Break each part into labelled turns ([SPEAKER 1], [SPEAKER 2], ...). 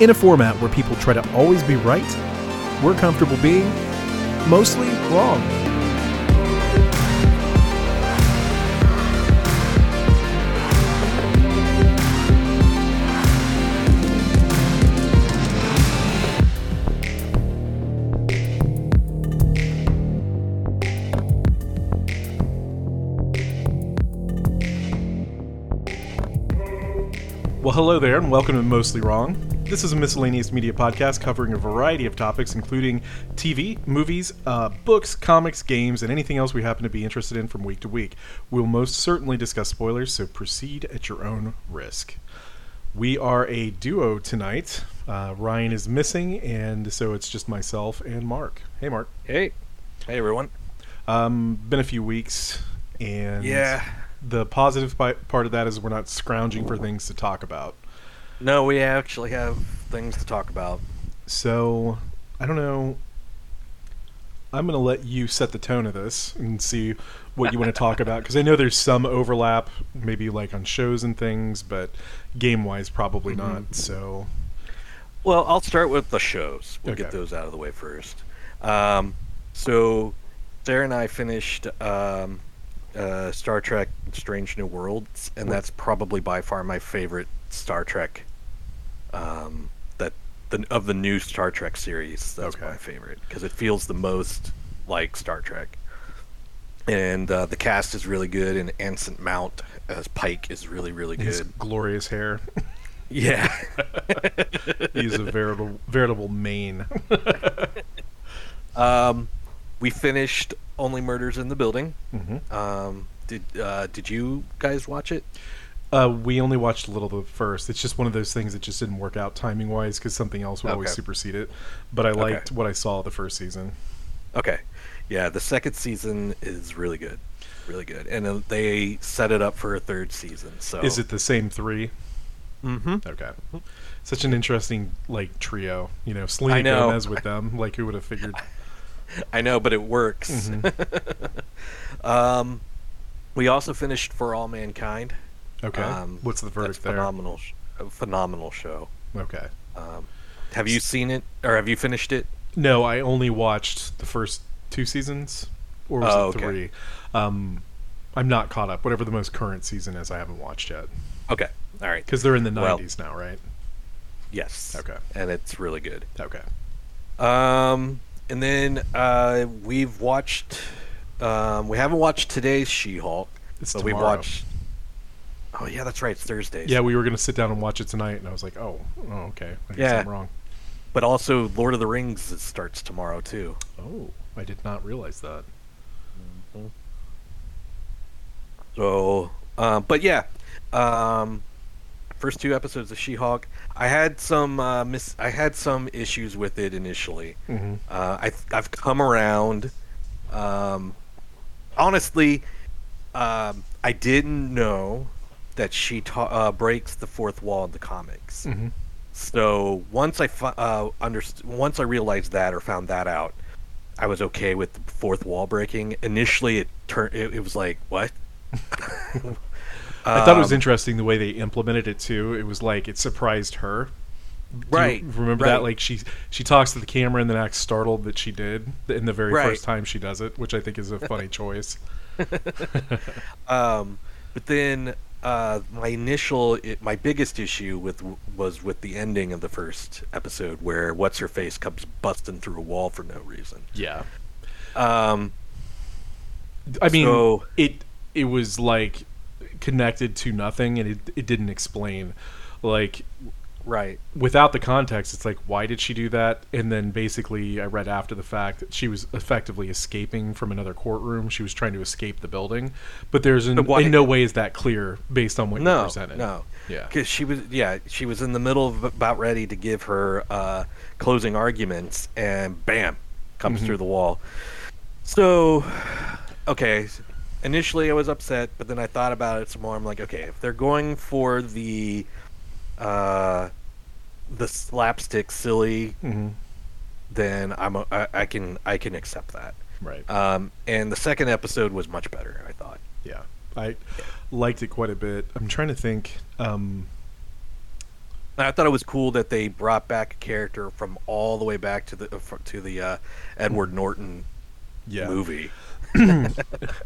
[SPEAKER 1] In a format where people try to always be right, we're comfortable being mostly wrong. Well, hello there, and welcome to Mostly Wrong. This is a miscellaneous media podcast covering a variety of topics, including TV, movies, uh, books, comics, games, and anything else we happen to be interested in from week to week. We'll most certainly discuss spoilers, so proceed at your own risk. We are a duo tonight. Uh, Ryan is missing, and so it's just myself and Mark. Hey, Mark.
[SPEAKER 2] Hey. Hey, everyone.
[SPEAKER 1] Um, been a few weeks, and
[SPEAKER 2] Yeah.
[SPEAKER 1] the positive part of that is we're not scrounging for things to talk about.
[SPEAKER 2] No, we actually have things to talk about.
[SPEAKER 1] So, I don't know. I'm going to let you set the tone of this and see what you want to talk about because I know there's some overlap, maybe like on shows and things, but game wise, probably
[SPEAKER 2] Mm-hmm.
[SPEAKER 1] not. So,
[SPEAKER 2] Well, I'll start with the shows. We'll get those out of the way first. Um, so, Sarah and I finished um, uh, Star Trek Strange New Worlds, and that's probably by far my favorite Star Trek. Um, that the, of the new Star Trek series, that's
[SPEAKER 1] Okay.
[SPEAKER 2] my favorite because it feels the most like Star Trek. And uh, the cast is really good, and Anson Mount as Pike is really, really
[SPEAKER 1] his
[SPEAKER 2] good.
[SPEAKER 1] glorious hair.
[SPEAKER 2] Yeah.
[SPEAKER 1] He's a veritable, veritable mane.
[SPEAKER 2] Um, we finished Only Murders in the Building.
[SPEAKER 1] Mhm.
[SPEAKER 2] Um, did uh, did you guys watch it?
[SPEAKER 1] Uh, we only watched a little of the first. It's just one of those things that just didn't work out timing wise because something else would always supersede it. But I
[SPEAKER 2] Okay.
[SPEAKER 1] liked what I saw the first season.
[SPEAKER 2] Okay, yeah, the second season is really good, really good, and uh, they set it up for a third season. So
[SPEAKER 1] Is it the same three?
[SPEAKER 2] Mm-hmm.
[SPEAKER 1] Okay. Such an interesting like trio. You know, Selena
[SPEAKER 2] know.
[SPEAKER 1] Gomez with them. Like who would have figured?
[SPEAKER 2] I know, but it works.
[SPEAKER 1] Mm-hmm.
[SPEAKER 2] um, we also finished For All Mankind.
[SPEAKER 1] Okay.
[SPEAKER 2] Um,
[SPEAKER 1] What's the verdict there?
[SPEAKER 2] phenomenal, sh- phenomenal show.
[SPEAKER 1] Okay.
[SPEAKER 2] Um, have you seen it, or have you finished it?
[SPEAKER 1] No, I only watched the first two seasons, or was
[SPEAKER 2] Oh,
[SPEAKER 1] it
[SPEAKER 2] okay.
[SPEAKER 1] three? Um, I'm not caught up. Whatever the most current season is, I haven't watched yet
[SPEAKER 2] Okay, all right.
[SPEAKER 1] because they're in the
[SPEAKER 2] Well-
[SPEAKER 1] 90s now, right?
[SPEAKER 2] Yes.
[SPEAKER 1] Okay.
[SPEAKER 2] And it's really good.
[SPEAKER 1] Okay.
[SPEAKER 2] Um, and then uh, we've watched. Um, we haven't watched today's She-Hulk,
[SPEAKER 1] It's
[SPEAKER 2] but we
[SPEAKER 1] tomorrow.
[SPEAKER 2] watched. Oh yeah, that's right. It's Thursdays.
[SPEAKER 1] Yeah, we were gonna sit down and watch it tonight, and I was like, oh, oh okay. I guess
[SPEAKER 2] Yeah.
[SPEAKER 1] I'm wrong.
[SPEAKER 2] But also, Lord of the Rings it starts tomorrow too.
[SPEAKER 1] Oh, I did not realize that.
[SPEAKER 2] So, uh, but yeah, um, first two episodes of She-Hulk. I had some uh, mis- I had some issues with it initially.
[SPEAKER 1] Mm-hmm.
[SPEAKER 2] Uh, I I've come around. Um, honestly, um, I didn't know that she ta- uh, breaks the fourth wall in the comics.
[SPEAKER 1] Mm-hmm.
[SPEAKER 2] So once I fi- uh, underst- once I realized that or found that out, I was okay with the fourth wall breaking. Initially, it turned it, it was like what?
[SPEAKER 1] I thought it was
[SPEAKER 2] Um,
[SPEAKER 1] interesting the way they implemented it too. It was like it surprised her. Do
[SPEAKER 2] Right,
[SPEAKER 1] remember
[SPEAKER 2] right.
[SPEAKER 1] that? Like she she talks to the camera and then acts startled that she did in the very
[SPEAKER 2] Right.
[SPEAKER 1] first time she does it, which I think is a funny choice.
[SPEAKER 2] Um, but then uh, my initial, it, my biggest issue with was with the ending of the first episode, where what's her face comes busting through a wall for no reason.
[SPEAKER 1] Yeah.
[SPEAKER 2] Um,
[SPEAKER 1] I mean,
[SPEAKER 2] So-
[SPEAKER 1] it it was like connected to nothing, and it it didn't explain. Like
[SPEAKER 2] right.
[SPEAKER 1] without the context, it's like why did she do that? And then basically, I read after the fact that she was effectively escaping from another courtroom. She was trying to escape the building, but there's in,
[SPEAKER 2] why-
[SPEAKER 1] in no way is that clear based on what you
[SPEAKER 2] No,
[SPEAKER 1] presented.
[SPEAKER 2] no.
[SPEAKER 1] Yeah.
[SPEAKER 2] Because she was, yeah, she was in the middle of about ready to give her uh, closing arguments, and bam, comes
[SPEAKER 1] Mhm.
[SPEAKER 2] through the wall. So, okay, initially I was upset, but then I thought about it some more. I'm like, okay, if they're going for the, uh, the slapstick silly,
[SPEAKER 1] hmm
[SPEAKER 2] then I'm a, I, I can I can accept that.
[SPEAKER 1] Right.
[SPEAKER 2] Um, and the second episode was much better. I thought.
[SPEAKER 1] Yeah, I liked it quite a bit. I'm trying to think. Um,
[SPEAKER 2] I thought it was cool that they brought back a character from all the way back to the uh, to the uh, Edward Norton
[SPEAKER 1] Yeah.
[SPEAKER 2] movie.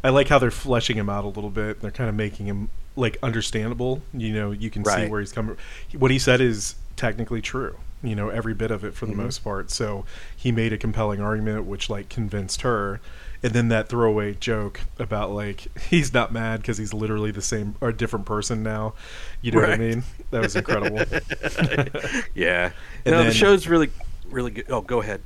[SPEAKER 1] I like how they're fleshing him out a little bit. They're kind of making him like understandable. You know, you can see where he's coming. What he said is technically true. You know, every bit of it for the
[SPEAKER 2] Mhm.
[SPEAKER 1] most part. So he made a compelling argument, which like convinced her. And then that throwaway joke about like he's not mad because he's literally the same or a different person now. You know what I mean? That was incredible.
[SPEAKER 2] Yeah.
[SPEAKER 1] And
[SPEAKER 2] no,
[SPEAKER 1] then-
[SPEAKER 2] the show's really really good. Oh, go ahead.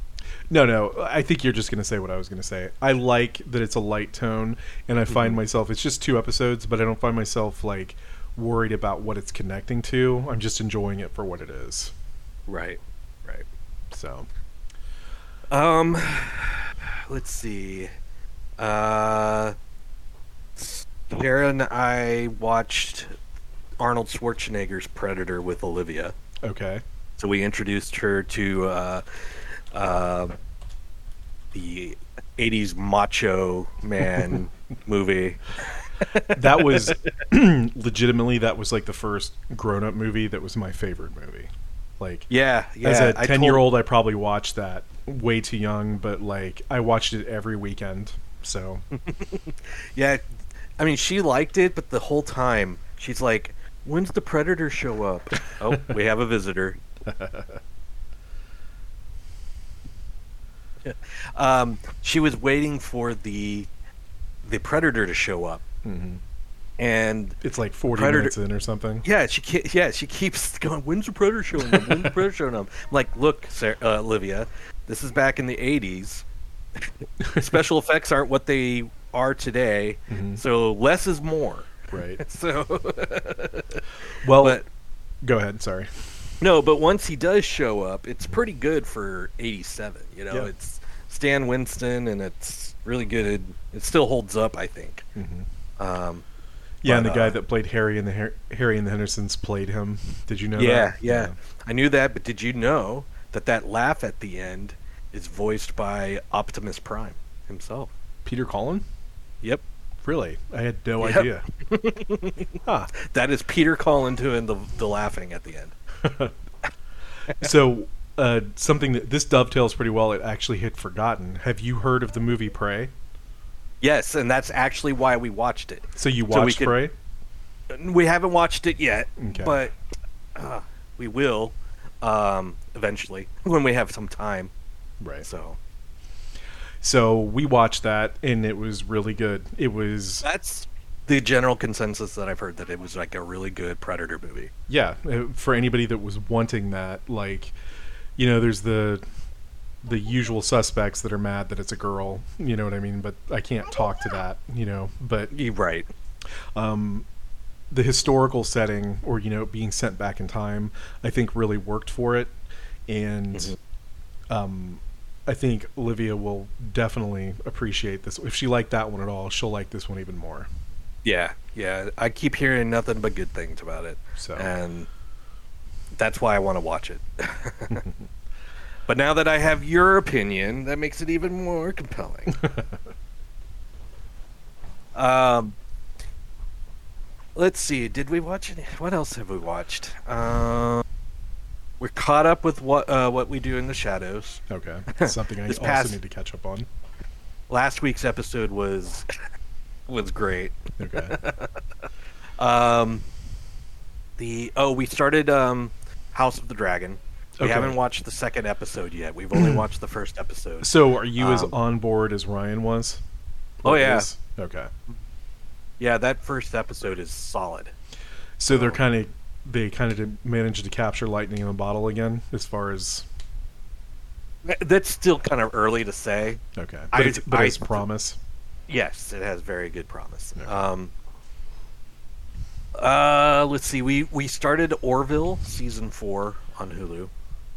[SPEAKER 1] No, no. I think you're just going to say what I was going to say. I like that it's a light tone, and I find
[SPEAKER 2] Mhm.
[SPEAKER 1] myself. It's just two episodes, but I don't find myself like worried about what it's connecting to. I'm just enjoying it for what it is.
[SPEAKER 2] Right. Right.
[SPEAKER 1] So,
[SPEAKER 2] Um, let's see. Uh, Sarah and I watched Arnold Schwarzenegger's Predator with Olivia.
[SPEAKER 1] okay.
[SPEAKER 2] So we introduced her to uh, uh, the '80s macho man movie.
[SPEAKER 1] That was legitimately that was like the first grown-up movie that was my favorite movie. Like
[SPEAKER 2] Yeah, yeah.
[SPEAKER 1] as a 10-year-old I probably watched that way too young, but like I watched it every weekend. So,
[SPEAKER 2] Yeah, I mean, she liked it, but the whole time she's like, "When's the Predator show up?" oh, we have a visitor. Yeah. um, she was waiting for the the Predator to show up,
[SPEAKER 1] mhm.
[SPEAKER 2] and
[SPEAKER 1] it's like 40
[SPEAKER 2] Predator-
[SPEAKER 1] minutes in or something.
[SPEAKER 2] yeah, she ke- yeah she keeps going. When's the Predator showing up? When's the Predator showing up? I'm like, look, Sarah, uh, Olivia, this is back in the '80s. Special effects aren't what they are today,
[SPEAKER 1] Mhm.
[SPEAKER 2] so less is more.
[SPEAKER 1] Right.
[SPEAKER 2] So,
[SPEAKER 1] Well,
[SPEAKER 2] but
[SPEAKER 1] go ahead. Sorry.
[SPEAKER 2] no, but once he does show up, it's pretty good for '87. You know,
[SPEAKER 1] Yeah.
[SPEAKER 2] it's Stan Winston, and it's really good. It still holds up, I think.
[SPEAKER 1] hmm
[SPEAKER 2] Um,
[SPEAKER 1] Yeah, and the
[SPEAKER 2] But,
[SPEAKER 1] guy
[SPEAKER 2] uh,
[SPEAKER 1] that played Harry and the Har- Harry and the Hendersons played him. Did you know
[SPEAKER 2] yeah,
[SPEAKER 1] that?
[SPEAKER 2] yeah, I knew that, but did you know that that laugh at the end is voiced by Optimus Prime himself?
[SPEAKER 1] Peter Cullen?
[SPEAKER 2] Yep,
[SPEAKER 1] Really? I had no
[SPEAKER 2] Yep.
[SPEAKER 1] idea. huh.
[SPEAKER 2] that is Peter Cullen doing the the laughing at the end.
[SPEAKER 1] So, uh, something that this dovetails pretty well. It actually hit forgotten. Have you heard of the movie Prey?
[SPEAKER 2] Yes, and that's actually why we watched it.
[SPEAKER 1] So you
[SPEAKER 2] So we
[SPEAKER 1] watched
[SPEAKER 2] could-
[SPEAKER 1] Prey?
[SPEAKER 2] We haven't watched it yet,
[SPEAKER 1] Okay.
[SPEAKER 2] but uh, we will um, eventually when we have some time.
[SPEAKER 1] Right.
[SPEAKER 2] So
[SPEAKER 1] So we watched that, and it was really good. It was
[SPEAKER 2] that's the general consensus that I've heard that it was like a really good Predator movie.
[SPEAKER 1] yeah uh, for anybody that was wanting that. Like, you know, there's the the usual suspects that are mad that it's a girl. You know what I mean? But I can't talk to that. You know, but
[SPEAKER 2] right.
[SPEAKER 1] um, the historical setting or you know being sent back in time i think really worked for it and
[SPEAKER 2] Mhm.
[SPEAKER 1] um, i think olivia will definitely appreciate this if she liked that one at all she'll like this one even more
[SPEAKER 2] Yeah, yeah. I keep hearing nothing but good things about it,
[SPEAKER 1] so
[SPEAKER 2] and that's why I want to watch it. but now that I have your opinion, that makes it even more compelling. um, let's see. Did we watch any? What else have we watched? Um, we're caught up with what uh, what we do in the shadows.
[SPEAKER 1] okay something i also
[SPEAKER 2] past-
[SPEAKER 1] need to catch up on
[SPEAKER 2] Last week's episode was was great.
[SPEAKER 1] okay
[SPEAKER 2] Um, the oh, we started um, House of the Dragon. We
[SPEAKER 1] Okay.
[SPEAKER 2] haven't watched the second episode yet. We've only watched the first episode.
[SPEAKER 1] so are you as
[SPEAKER 2] Um,
[SPEAKER 1] on board as ryan was
[SPEAKER 2] Oh, yeah.
[SPEAKER 1] is? okay
[SPEAKER 2] Yeah, that first episode is solid.
[SPEAKER 1] so they're
[SPEAKER 2] Oh.
[SPEAKER 1] kind of they kind of managed to capture lightning in a bottle again as far as
[SPEAKER 2] That's still kind of early to say.
[SPEAKER 1] okay
[SPEAKER 2] I-
[SPEAKER 1] but it's, but
[SPEAKER 2] I-
[SPEAKER 1] it's promise
[SPEAKER 2] Yes, it has very good promise.
[SPEAKER 1] Okay.
[SPEAKER 2] Um, uh, let's see. We we started Orville season four on Hulu.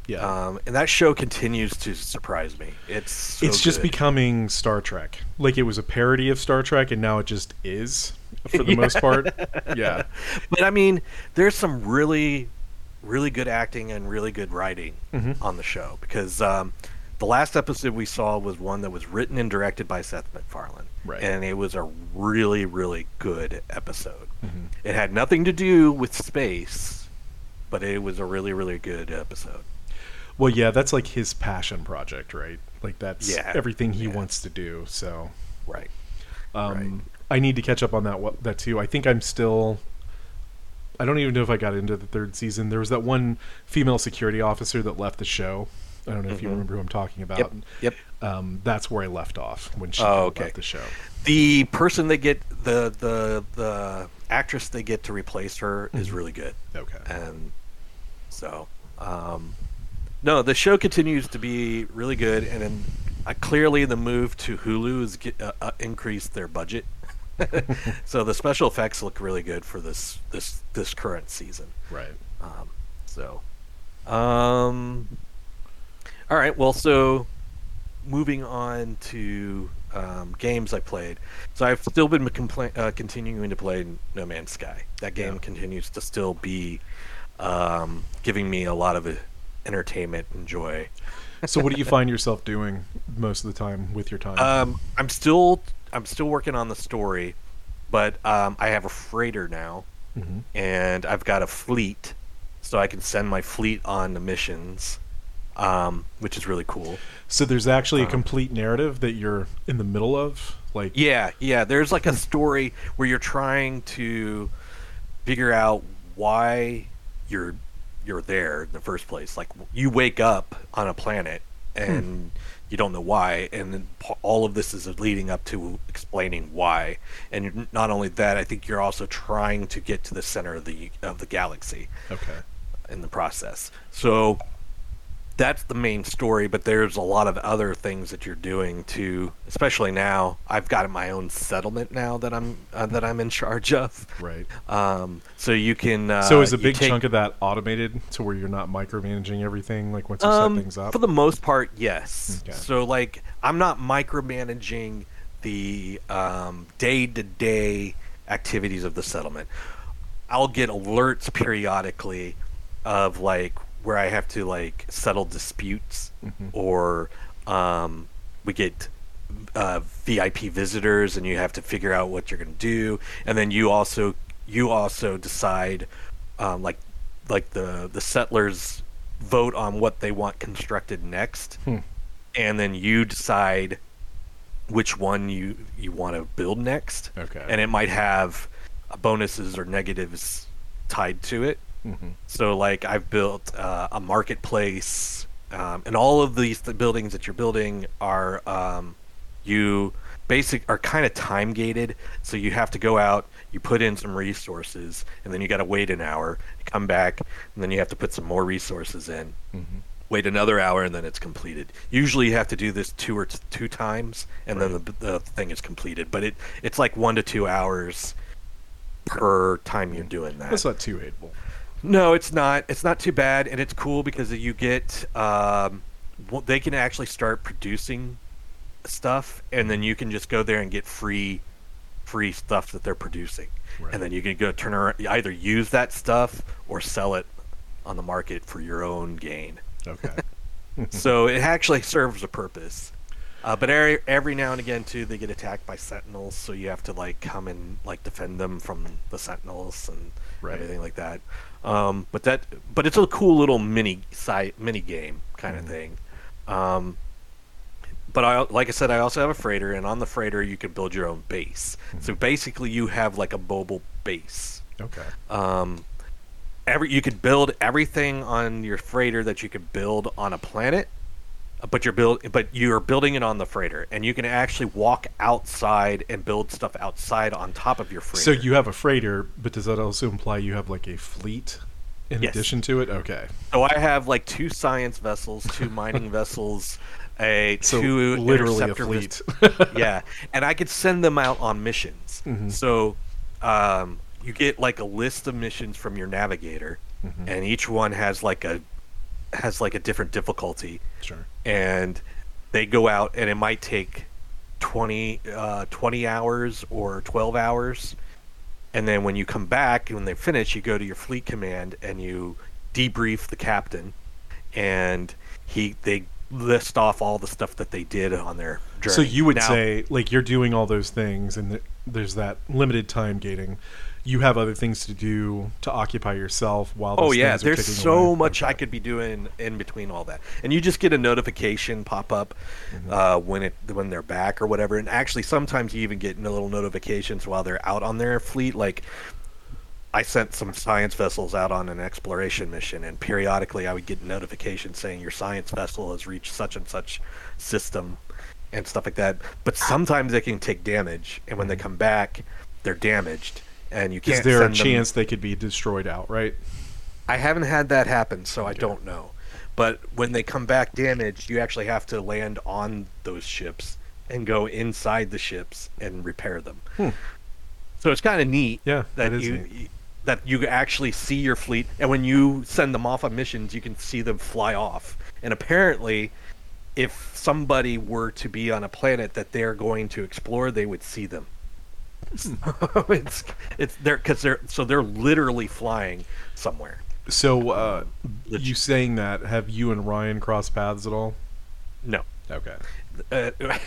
[SPEAKER 1] yeah
[SPEAKER 2] Um, and that show continues to surprise me. It's so
[SPEAKER 1] it's just
[SPEAKER 2] good.
[SPEAKER 1] becoming Star Trek. Like it was a parody of Star Trek, and now it just is for the
[SPEAKER 2] Yeah.
[SPEAKER 1] most part. Yeah,
[SPEAKER 2] But I mean, there's some really, really good acting and really good writing
[SPEAKER 1] Mhm.
[SPEAKER 2] on the show because um, the last episode we saw was one that was written and directed by Seth MacFarlane,
[SPEAKER 1] Right.
[SPEAKER 2] and it was a really, really good episode.
[SPEAKER 1] Mhm.
[SPEAKER 2] It had nothing to do with space, but it was a really really good episode.
[SPEAKER 1] Well, yeah, that's like his passion project, right? Like that's
[SPEAKER 2] Yeah,
[SPEAKER 1] everything he
[SPEAKER 2] yeah.
[SPEAKER 1] wants to do. So
[SPEAKER 2] Right.
[SPEAKER 1] um,
[SPEAKER 2] Right.
[SPEAKER 1] I need to catch up on that that too. I think I'm still. I don't even know if I got into the third season. There was that one female security officer that left the show. I don't know if you
[SPEAKER 2] Mhm.
[SPEAKER 1] remember who I'm talking about.
[SPEAKER 2] Yep. Yep.
[SPEAKER 1] Um, that's where I left off when she
[SPEAKER 2] Oh, okay.
[SPEAKER 1] left the show.
[SPEAKER 2] The person they get the the the actress they get to replace her is
[SPEAKER 1] Mhm.
[SPEAKER 2] really good.
[SPEAKER 1] Okay.
[SPEAKER 2] and so um, no the show continues to be really good and then uh, clearly the move to hulu has get, uh, uh, increased their budget so the special effects look really good for this this this current season
[SPEAKER 1] Right.
[SPEAKER 2] um, so um, all right well so moving on to um, games I played. So I've still been compla- uh, continuing to play No Man's Sky. That game
[SPEAKER 1] Yeah.
[SPEAKER 2] continues to still be um, giving me a lot of uh, entertainment and joy.
[SPEAKER 1] So, what do you find yourself doing most of the time with your time?
[SPEAKER 2] Um, I'm still I'm still working on the story, but um, I have a freighter now,
[SPEAKER 1] Mhm.
[SPEAKER 2] and I've got a fleet, so I can send my fleet on the missions, um, which is really cool.
[SPEAKER 1] So, there's actually a
[SPEAKER 2] uh,
[SPEAKER 1] complete narrative that you're in the middle of. Like,
[SPEAKER 2] Yeah, yeah. There's like a story where you're trying to figure out why you're you're there in the first place. Like you wake up on a planet and you don't know why, and then all of this is leading up to explaining why. And not only that, I think you're also trying to get to the center of the of the galaxy
[SPEAKER 1] okay.
[SPEAKER 2] in the process. So that's the main story, but there's a lot of other things that you're doing too. Especially now, I've got my own settlement now that I'm uh, that I'm in charge of.
[SPEAKER 1] Right.
[SPEAKER 2] Um, so you can. Uh,
[SPEAKER 1] so, is a big
[SPEAKER 2] take-
[SPEAKER 1] chunk of that automated to where you're not micromanaging everything? Like, once you
[SPEAKER 2] um,
[SPEAKER 1] set things up?
[SPEAKER 2] For the most part, yes.
[SPEAKER 1] Okay.
[SPEAKER 2] So like, I'm not micromanaging the um, day-to-day activities of the settlement. I'll get alerts periodically of like where I have to like settle disputes,
[SPEAKER 1] Mhm.
[SPEAKER 2] or um, we get uh, VIP visitors, and you have to figure out what you're going to do, and then you also you also decide um, like like the the settlers vote on what they want constructed next,
[SPEAKER 1] Hmm.
[SPEAKER 2] and then you decide which one you you want to build next,
[SPEAKER 1] Okay.
[SPEAKER 2] and it might have bonuses or negatives tied to it.
[SPEAKER 1] Mhm.
[SPEAKER 2] So like I've built uh, a marketplace, um, and all of these th- buildings that you're building are um, you basic are kind of time gated. So you have to go out, you put in some resources, and then you got to wait an hour, come back, and then you have to put some more resources in.
[SPEAKER 1] Mhm.
[SPEAKER 2] Wait another hour, and then it's completed. Usually, you have to do this two or t- two times, and then the, the thing is completed. But it it's like one to two hours per time you're doing that.
[SPEAKER 1] That's not too hateful.
[SPEAKER 2] No, it's not. It's not too bad, and it's cool because you get um, they can actually start producing stuff, and then you can just go there and get free free stuff that they're producing,
[SPEAKER 1] Right.
[SPEAKER 2] and then you can go turn around, either use that stuff or sell it on the market for your own gain.
[SPEAKER 1] Okay.
[SPEAKER 2] so it actually serves a purpose. Uh, but every, every now and again too, they get attacked by sentinels, so you have to like come and like defend them from the sentinels and
[SPEAKER 1] Right.
[SPEAKER 2] everything like that. Um, but that, but it's a cool little mini site mini game kind of
[SPEAKER 1] Mhm.
[SPEAKER 2] thing. Um, but I, like I said, I also have a freighter, and on the freighter you can build your own base. So basically, you have like a mobile base.
[SPEAKER 1] okay.
[SPEAKER 2] Um, every you could build everything on your freighter that you could build on a planet, but you're build but you're building it on the freighter, and you can actually walk outside and build stuff outside on top of your freighter.
[SPEAKER 1] So you have a freighter, but does that also imply you have like a fleet in
[SPEAKER 2] Yes.
[SPEAKER 1] addition to it? Okay.
[SPEAKER 2] So I have like two science vessels, two mining vessels, a
[SPEAKER 1] So
[SPEAKER 2] two
[SPEAKER 1] literally a
[SPEAKER 2] interceptor vis-
[SPEAKER 1] fleet.
[SPEAKER 2] yeah, and I could send them out on missions.
[SPEAKER 1] Mhm.
[SPEAKER 2] So um, you get like a list of missions from your navigator,
[SPEAKER 1] Mhm.
[SPEAKER 2] and each one has like a has like a different difficulty,
[SPEAKER 1] Sure.
[SPEAKER 2] and they go out, and it might take 20, uh, 20 hours or twelve hours, and then when you come back when they finish, you go to your fleet command and you debrief the captain, and he they list off all the stuff that they did on their journey.
[SPEAKER 1] So you would
[SPEAKER 2] Now-
[SPEAKER 1] say, like, you're doing all those things, and th- there's that limited time gating. You have other things to do to occupy yourself while.
[SPEAKER 2] Oh yeah, there's so much. I could be doing in between all that, and you just get a notification pop up
[SPEAKER 1] Mm-hmm.
[SPEAKER 2] uh, when it when they're back or whatever. And actually, sometimes you even get little notifications while they're out on their fleet. Like, I sent some science vessels out on an exploration mission, and periodically I would get notifications saying your science vessel has reached such and such system, and stuff like that. But sometimes they can take damage, and when they come back, they're damaged, and you can't.
[SPEAKER 1] Is there a
[SPEAKER 2] send them-
[SPEAKER 1] chance they could be destroyed outright?
[SPEAKER 2] I haven't had that happen, so I don't know. But when they come back damaged, you actually have to land on those ships and go inside the ships and repair them.
[SPEAKER 1] Hmm.
[SPEAKER 2] So it's kind of neat
[SPEAKER 1] Yeah,
[SPEAKER 2] that you
[SPEAKER 1] neat.
[SPEAKER 2] that you actually see your fleet, and when you send them off on missions, you can see them fly off. And apparently, if somebody were to be on a planet that they're going to explore, they would see them. It's it's they're because they're so they're literally flying somewhere.
[SPEAKER 1] So, uh, you saying that? Have you and Ryan crossed paths at all?
[SPEAKER 2] No.
[SPEAKER 1] Okay.
[SPEAKER 2] uh,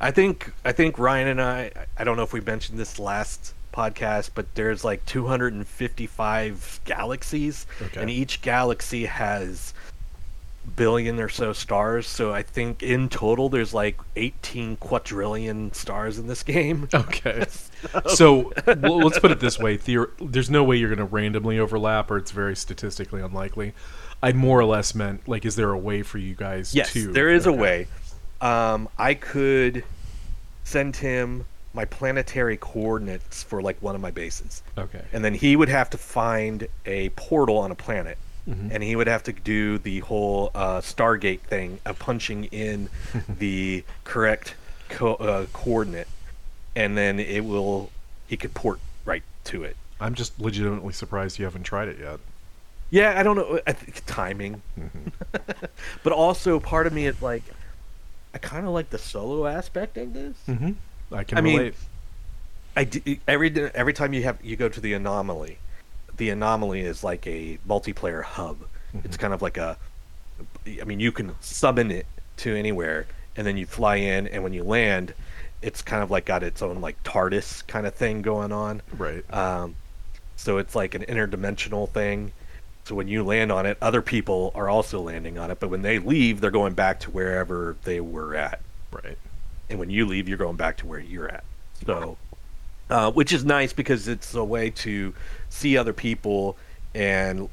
[SPEAKER 2] I think I think Ryan and I I don't know if we mentioned this last podcast, but there's like 255 galaxies,
[SPEAKER 1] Okay.
[SPEAKER 2] and each galaxy has billion or so stars. So I think in total there's like 18 quadrillion stars in this game.
[SPEAKER 1] Okay. so well, let's put it this way: Theor- there's no way you're going to randomly overlap, or it's very statistically unlikely. I more or less meant like, is there a way for you guys
[SPEAKER 2] Yes,
[SPEAKER 1] to?
[SPEAKER 2] there is a way. Um, I could send him my planetary coordinates for like one of my bases.
[SPEAKER 1] Okay.
[SPEAKER 2] and then he would have to find a portal on a planet
[SPEAKER 1] Mhm.
[SPEAKER 2] and he would have to do the whole uh, stargate thing of punching in the correct co- uh, coordinate and then it will he could port right to it
[SPEAKER 1] I'm just legitimately surprised you haven't tried it yet.
[SPEAKER 2] yeah i don't know i think timing but also part of me is like i kind of like the solo aspect of this
[SPEAKER 1] Mm-hmm. I can
[SPEAKER 2] I mean,
[SPEAKER 1] relate.
[SPEAKER 2] I d- every every time you have you go to the anomaly, the anomaly is like a multiplayer hub. It's kind of like a, I mean, you can summon it to anywhere, and then you fly in, and when you land, it's kind of like got its own like TARDIS kind of thing going on.
[SPEAKER 1] right.
[SPEAKER 2] Um, so it's like an interdimensional thing. So when you land on it, other people are also landing on it, but when they leave, they're going back to wherever they were at
[SPEAKER 1] right.
[SPEAKER 2] and when you leave, you're going back to where you're at. So, uh, which is nice because it's a way to see other people and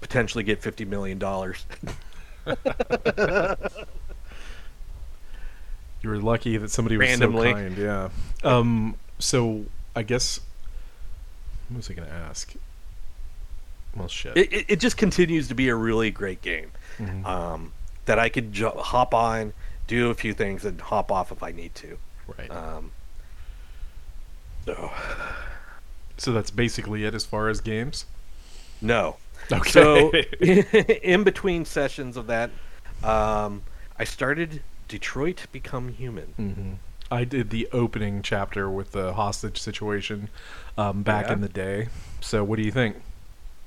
[SPEAKER 2] potentially get fifty million dollars.
[SPEAKER 1] You were lucky that somebody was
[SPEAKER 2] Randomly.
[SPEAKER 1] so kind. Yeah. Um. So I guess. What was I going to ask? Well, shit.
[SPEAKER 2] It, it, just continues to be a really great game
[SPEAKER 1] Mhm.
[SPEAKER 2] um, that I could jo- hop on, do a few things, and hop off if I need to.
[SPEAKER 1] right.
[SPEAKER 2] Um, so,
[SPEAKER 1] so that's basically it as far as games.
[SPEAKER 2] no.
[SPEAKER 1] Okay.
[SPEAKER 2] So, in between sessions of that, um, I started Detroit Become Human.
[SPEAKER 1] hmm I did the opening chapter with the hostage situation um, back
[SPEAKER 2] Yeah?
[SPEAKER 1] in the day. So what do you think?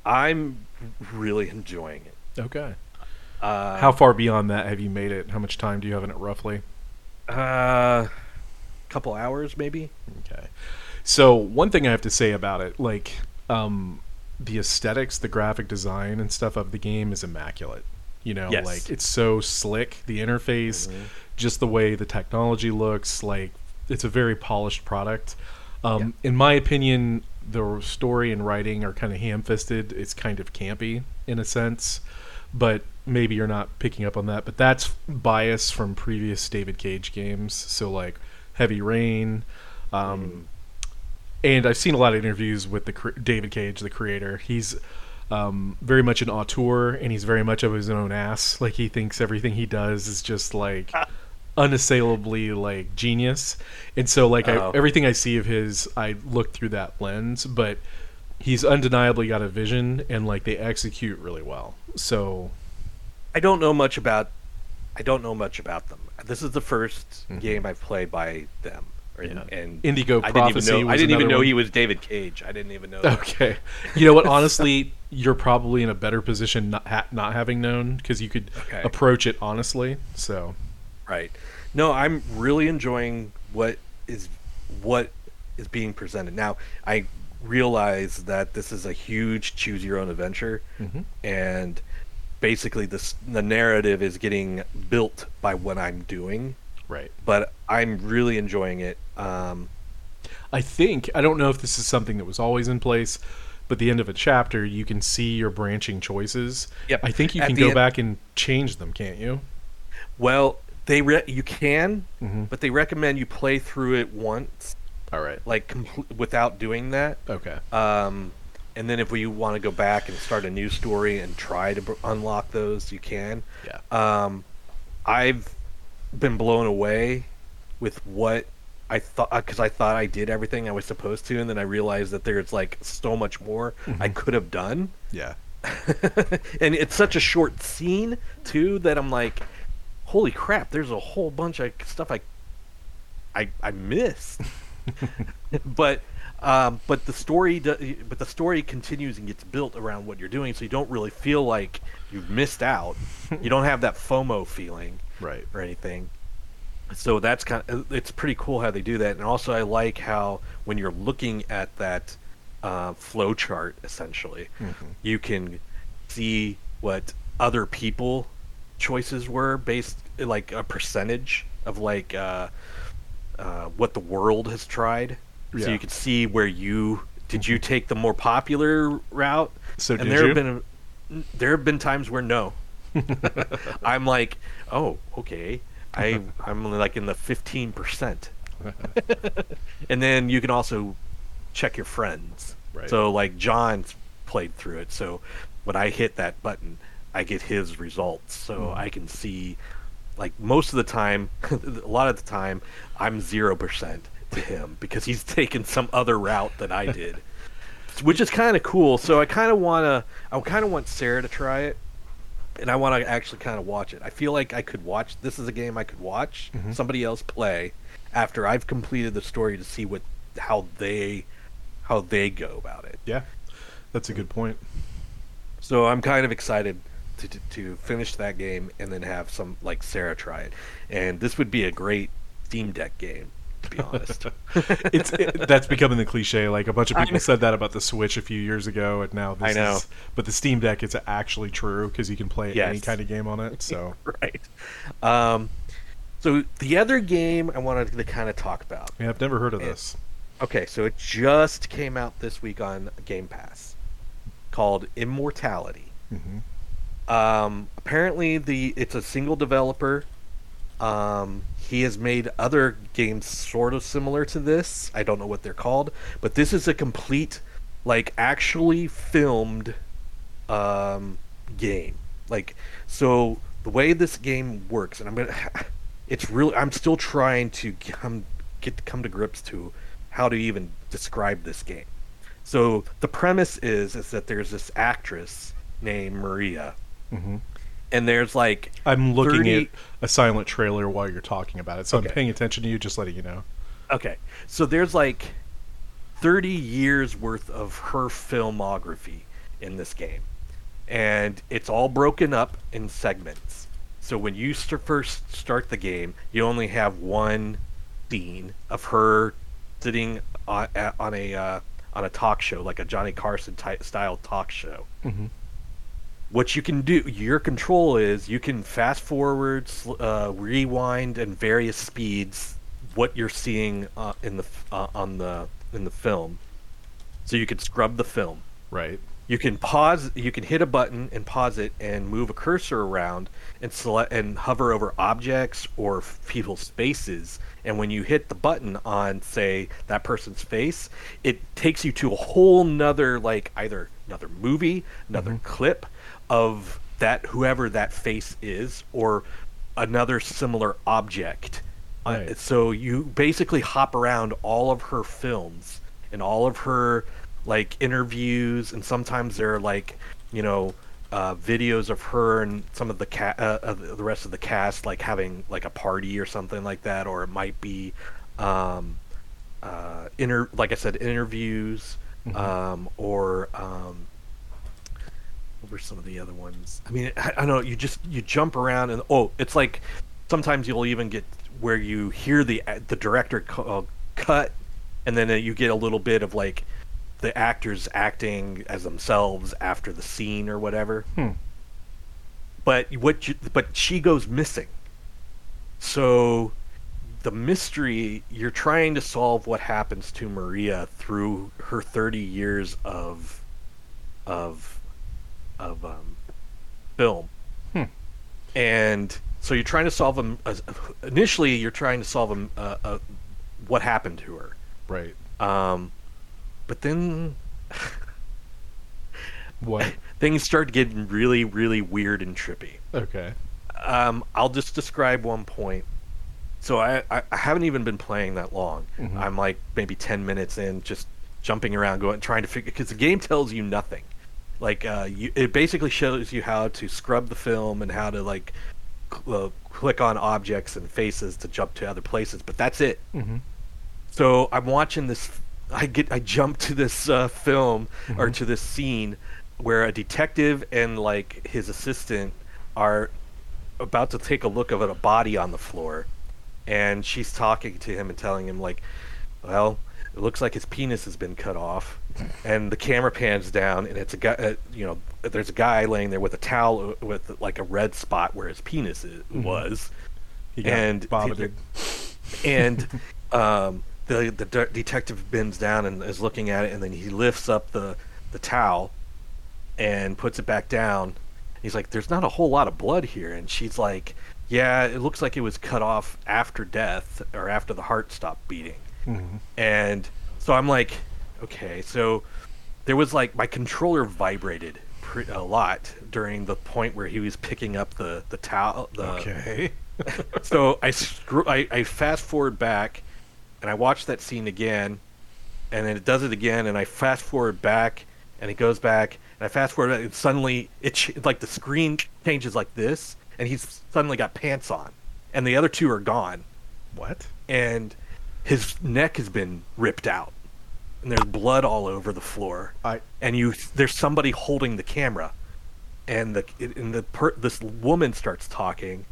[SPEAKER 2] I'm really enjoying it.
[SPEAKER 1] Okay.
[SPEAKER 2] Uh,
[SPEAKER 1] How far beyond that have you made it? How much time do you have in it roughly?
[SPEAKER 2] Uh, couple hours maybe.
[SPEAKER 1] Okay. So one thing I have to say about it, like um, the aesthetics, the graphic design and stuff of the game is immaculate. You know,
[SPEAKER 2] Yes.
[SPEAKER 1] like it's so slick. The interface,
[SPEAKER 2] Mhm.
[SPEAKER 1] just the way the technology looks, like it's a very polished product. Um, In my opinion, the story and writing are kind of ham-fisted. It's kind of campy in a sense, but maybe you're not picking up on that. But that's bias from previous David Cage games. So like Heavy Rain. Um, and I've seen a lot of interviews with the cr- David Cage, the creator. He's um, very much an auteur, and he's very much of his own ass. Like he thinks everything he does is just like unassailably like genius. And so like I,
[SPEAKER 2] Oh.
[SPEAKER 1] everything I see of his, I look through that lens. But he's undeniably got a vision, and like they execute really well. So
[SPEAKER 2] I don't know much about. I don't know much about them. This is the 1st
[SPEAKER 1] Mhm.
[SPEAKER 2] game I've played by them. Or-
[SPEAKER 1] Yeah.
[SPEAKER 2] And
[SPEAKER 1] Indigo
[SPEAKER 2] I didn't
[SPEAKER 1] Prophecy
[SPEAKER 2] even know. I didn't even know
[SPEAKER 1] one.
[SPEAKER 2] he was David Cage. I didn't even know. that.
[SPEAKER 1] Okay. You know what? Honestly, you're probably in a better position not ha- not having known because you could
[SPEAKER 2] Okay.
[SPEAKER 1] approach it honestly. So
[SPEAKER 2] Right. No, I'm really enjoying what is what is being presented. Now, I realize that this is a huge choose your own adventure,
[SPEAKER 1] Mm-hmm.
[SPEAKER 2] and basically this the narrative is getting built by what I'm doing.
[SPEAKER 1] Right.
[SPEAKER 2] But I'm really enjoying it. Um,
[SPEAKER 1] I think I don't know if this is something that was always in place, but the end of a chapter you can see your branching choices.
[SPEAKER 2] Yep.
[SPEAKER 1] I think you
[SPEAKER 2] At
[SPEAKER 1] can go
[SPEAKER 2] end-
[SPEAKER 1] back and change them, can't you?
[SPEAKER 2] well, they re- you can,
[SPEAKER 1] Mhm.
[SPEAKER 2] but they recommend you play through it once,
[SPEAKER 1] All right.
[SPEAKER 2] like compl- without doing that.
[SPEAKER 1] Okay.
[SPEAKER 2] Um, and then if we want to go back and start a new story and try to b- unlock those, you can.
[SPEAKER 1] Yeah.
[SPEAKER 2] Um, I've been blown away with what I thought because I thought I did everything I was supposed to, and then I realized that there's like so much more I could have done.
[SPEAKER 1] Yeah.
[SPEAKER 2] and it's such a short scene too that I'm like, holy crap! There's a whole bunch of stuff I I I missed. but um, but the story do, but the story continues and gets built around what you're doing, so you don't really feel like you've missed out. you don't have that FOMO feeling
[SPEAKER 1] Right.
[SPEAKER 2] or anything. So that's kind of it's pretty cool how they do that, and also I like how when you're looking at that uh, flow chart, essentially, you can see what other people choices were based like a percentage of like uh, uh, what the world has tried. So you can see where you did you take the more popular route.
[SPEAKER 1] So
[SPEAKER 2] and
[SPEAKER 1] did
[SPEAKER 2] there
[SPEAKER 1] you?
[SPEAKER 2] have been there have been times where no. I'm like, oh, okay. I I'm only like in the fifteen percent. and then you can also check your friends.
[SPEAKER 1] Right.
[SPEAKER 2] So like John's played through it. So when I hit that button, I get his results. So
[SPEAKER 1] Mhm.
[SPEAKER 2] I can see like most of the time a lot of the time I'm zero percent to him because he's taken some other route that I did. Which is kind of cool. So I kind of want to I kind of want Sarah to try it and I want to actually kind of watch it. I feel like I could watch. This is a game I could watch
[SPEAKER 1] Mhm.
[SPEAKER 2] somebody else play after I've completed the story to see what how they how they go about it.
[SPEAKER 1] Yeah. That's a good point.
[SPEAKER 2] So I'm kind of excited to, to to finish that game and then have some like Sarah try it. And this would be a great Steam Deck game, to be honest.
[SPEAKER 1] it's it, that's becoming the cliche. Like a bunch of people said that about the Switch a few years ago, and now this
[SPEAKER 2] I know.
[SPEAKER 1] is. But the Steam Deck, it's actually true because you can play any kind of game on it. So
[SPEAKER 2] right. Um, so the other game I wanted to kind of talk about.
[SPEAKER 1] yeah, I've never heard of this.
[SPEAKER 2] Okay, so it just came out this week on Game Pass, called Immortality.
[SPEAKER 1] hmm
[SPEAKER 2] Um, apparently, the it's a single developer. Um, he has made other games sort of similar to this. I don't know what they're called, but this is a complete, like, actually filmed um, game. Like, so the way this game works, and I'm gonna, it's really, I'm still trying to come get come to grips to how to even describe this game. So the premise is is that there's this actress named Maria,
[SPEAKER 1] hmm
[SPEAKER 2] and there's like
[SPEAKER 1] I'm looking
[SPEAKER 2] 30
[SPEAKER 1] at a silent trailer while you're talking about it, so I'm paying attention to you, just letting you know.
[SPEAKER 2] Okay. So there's like 30 years worth of her filmography in this game. And it's all broken up in segments. So when you st- first start the game, you only have one scene of her sitting on, a- on a uh, on a talk show, like a Johnny Carson style talk show.
[SPEAKER 1] hmm
[SPEAKER 2] What you can do, your control is you can fast forward, sl- uh, rewind, and various speeds what you're seeing uh, in the uh, on the in the film. So you can scrub the film.
[SPEAKER 1] Right.
[SPEAKER 2] You can pause. You can hit a button and pause it, and move a cursor around, and select and hover over objects or f- people's faces. And when you hit the button on, say, that person's face, it takes you to a whole nother, like either another movie, another
[SPEAKER 1] Mhm.
[SPEAKER 2] clip of that whoever that face is, or another similar object. Uh,
[SPEAKER 1] Right.
[SPEAKER 2] so you basically hop around all of her films and all of her like interviews, and sometimes they're like you know uh, videos of her and some of the ca- uh, of the rest of the cast like having like a party or something like that, or it might be um, uh, inter like I said interviews
[SPEAKER 1] Mhm.
[SPEAKER 2] um, or um, what were some of the other ones? I mean, I, I know. You just you jump around and oh, it's like sometimes you'll even get where you hear the the director uh, cut, and then uh, you get a little bit of like the actors acting as themselves after the scene or whatever.
[SPEAKER 1] Hmm.
[SPEAKER 2] But what you, but she goes missing. So the mystery you're trying to solve what happens to Maria through her 30 years of of of um, film.
[SPEAKER 1] Hmm.
[SPEAKER 2] And so you're trying to solve them. Initially, you're trying to solve them. Uh, uh, what happened to her?
[SPEAKER 1] Right.
[SPEAKER 2] Um, but then
[SPEAKER 1] What?
[SPEAKER 2] things start getting really, really weird and trippy.
[SPEAKER 1] Okay.
[SPEAKER 2] Um, I'll just describe one point. So I, I, I haven't even been playing that long.
[SPEAKER 1] Mhm.
[SPEAKER 2] I'm like maybe ten minutes in, just jumping around, going trying to figure because the game tells you nothing. Like uh, you, it basically shows you how to scrub the film and how to like cl- uh, click on objects and faces to jump to other places, but that's it.
[SPEAKER 1] Mm-hmm.
[SPEAKER 2] So I'm watching this. I get I jump to this uh, film or
[SPEAKER 1] Mhm.
[SPEAKER 2] to this scene where a detective and like his assistant are about to take a look of a body on the floor, and she's talking to him and telling him like, "Well, it looks like his penis has been cut off," and the camera pans down and it's a guy. Uh, you know, there's a guy laying there with a towel uh, with like a red spot where his penis i-
[SPEAKER 1] Mhm.
[SPEAKER 2] was
[SPEAKER 1] He got
[SPEAKER 2] And-
[SPEAKER 1] vomited.
[SPEAKER 2] and um, the the de- detective bends down and is looking at it, and then he lifts up the the towel and puts it back down. He's like, "There's not a whole lot of blood here," and she's like, "Yeah, it looks like it was cut off after death or after the heart stopped beating."
[SPEAKER 1] Mhm.
[SPEAKER 2] And so I'm like, okay, so there was like my controller vibrated pre- a lot during the point where he was picking up the the towel. The,
[SPEAKER 1] Okay.
[SPEAKER 2] so I, screw, I I fast forward back, and I watch that scene again, and then it does it again, and I fast forward back, and it goes back, and I fast forward, and suddenly it ch- like the screen changes like this, and he's suddenly got pants on, and the other two are gone,
[SPEAKER 1] what?
[SPEAKER 2] and his neck has been ripped out, and there's blood all over the floor,
[SPEAKER 1] I
[SPEAKER 2] and you there's somebody holding the camera, and the and the per, this woman starts talking,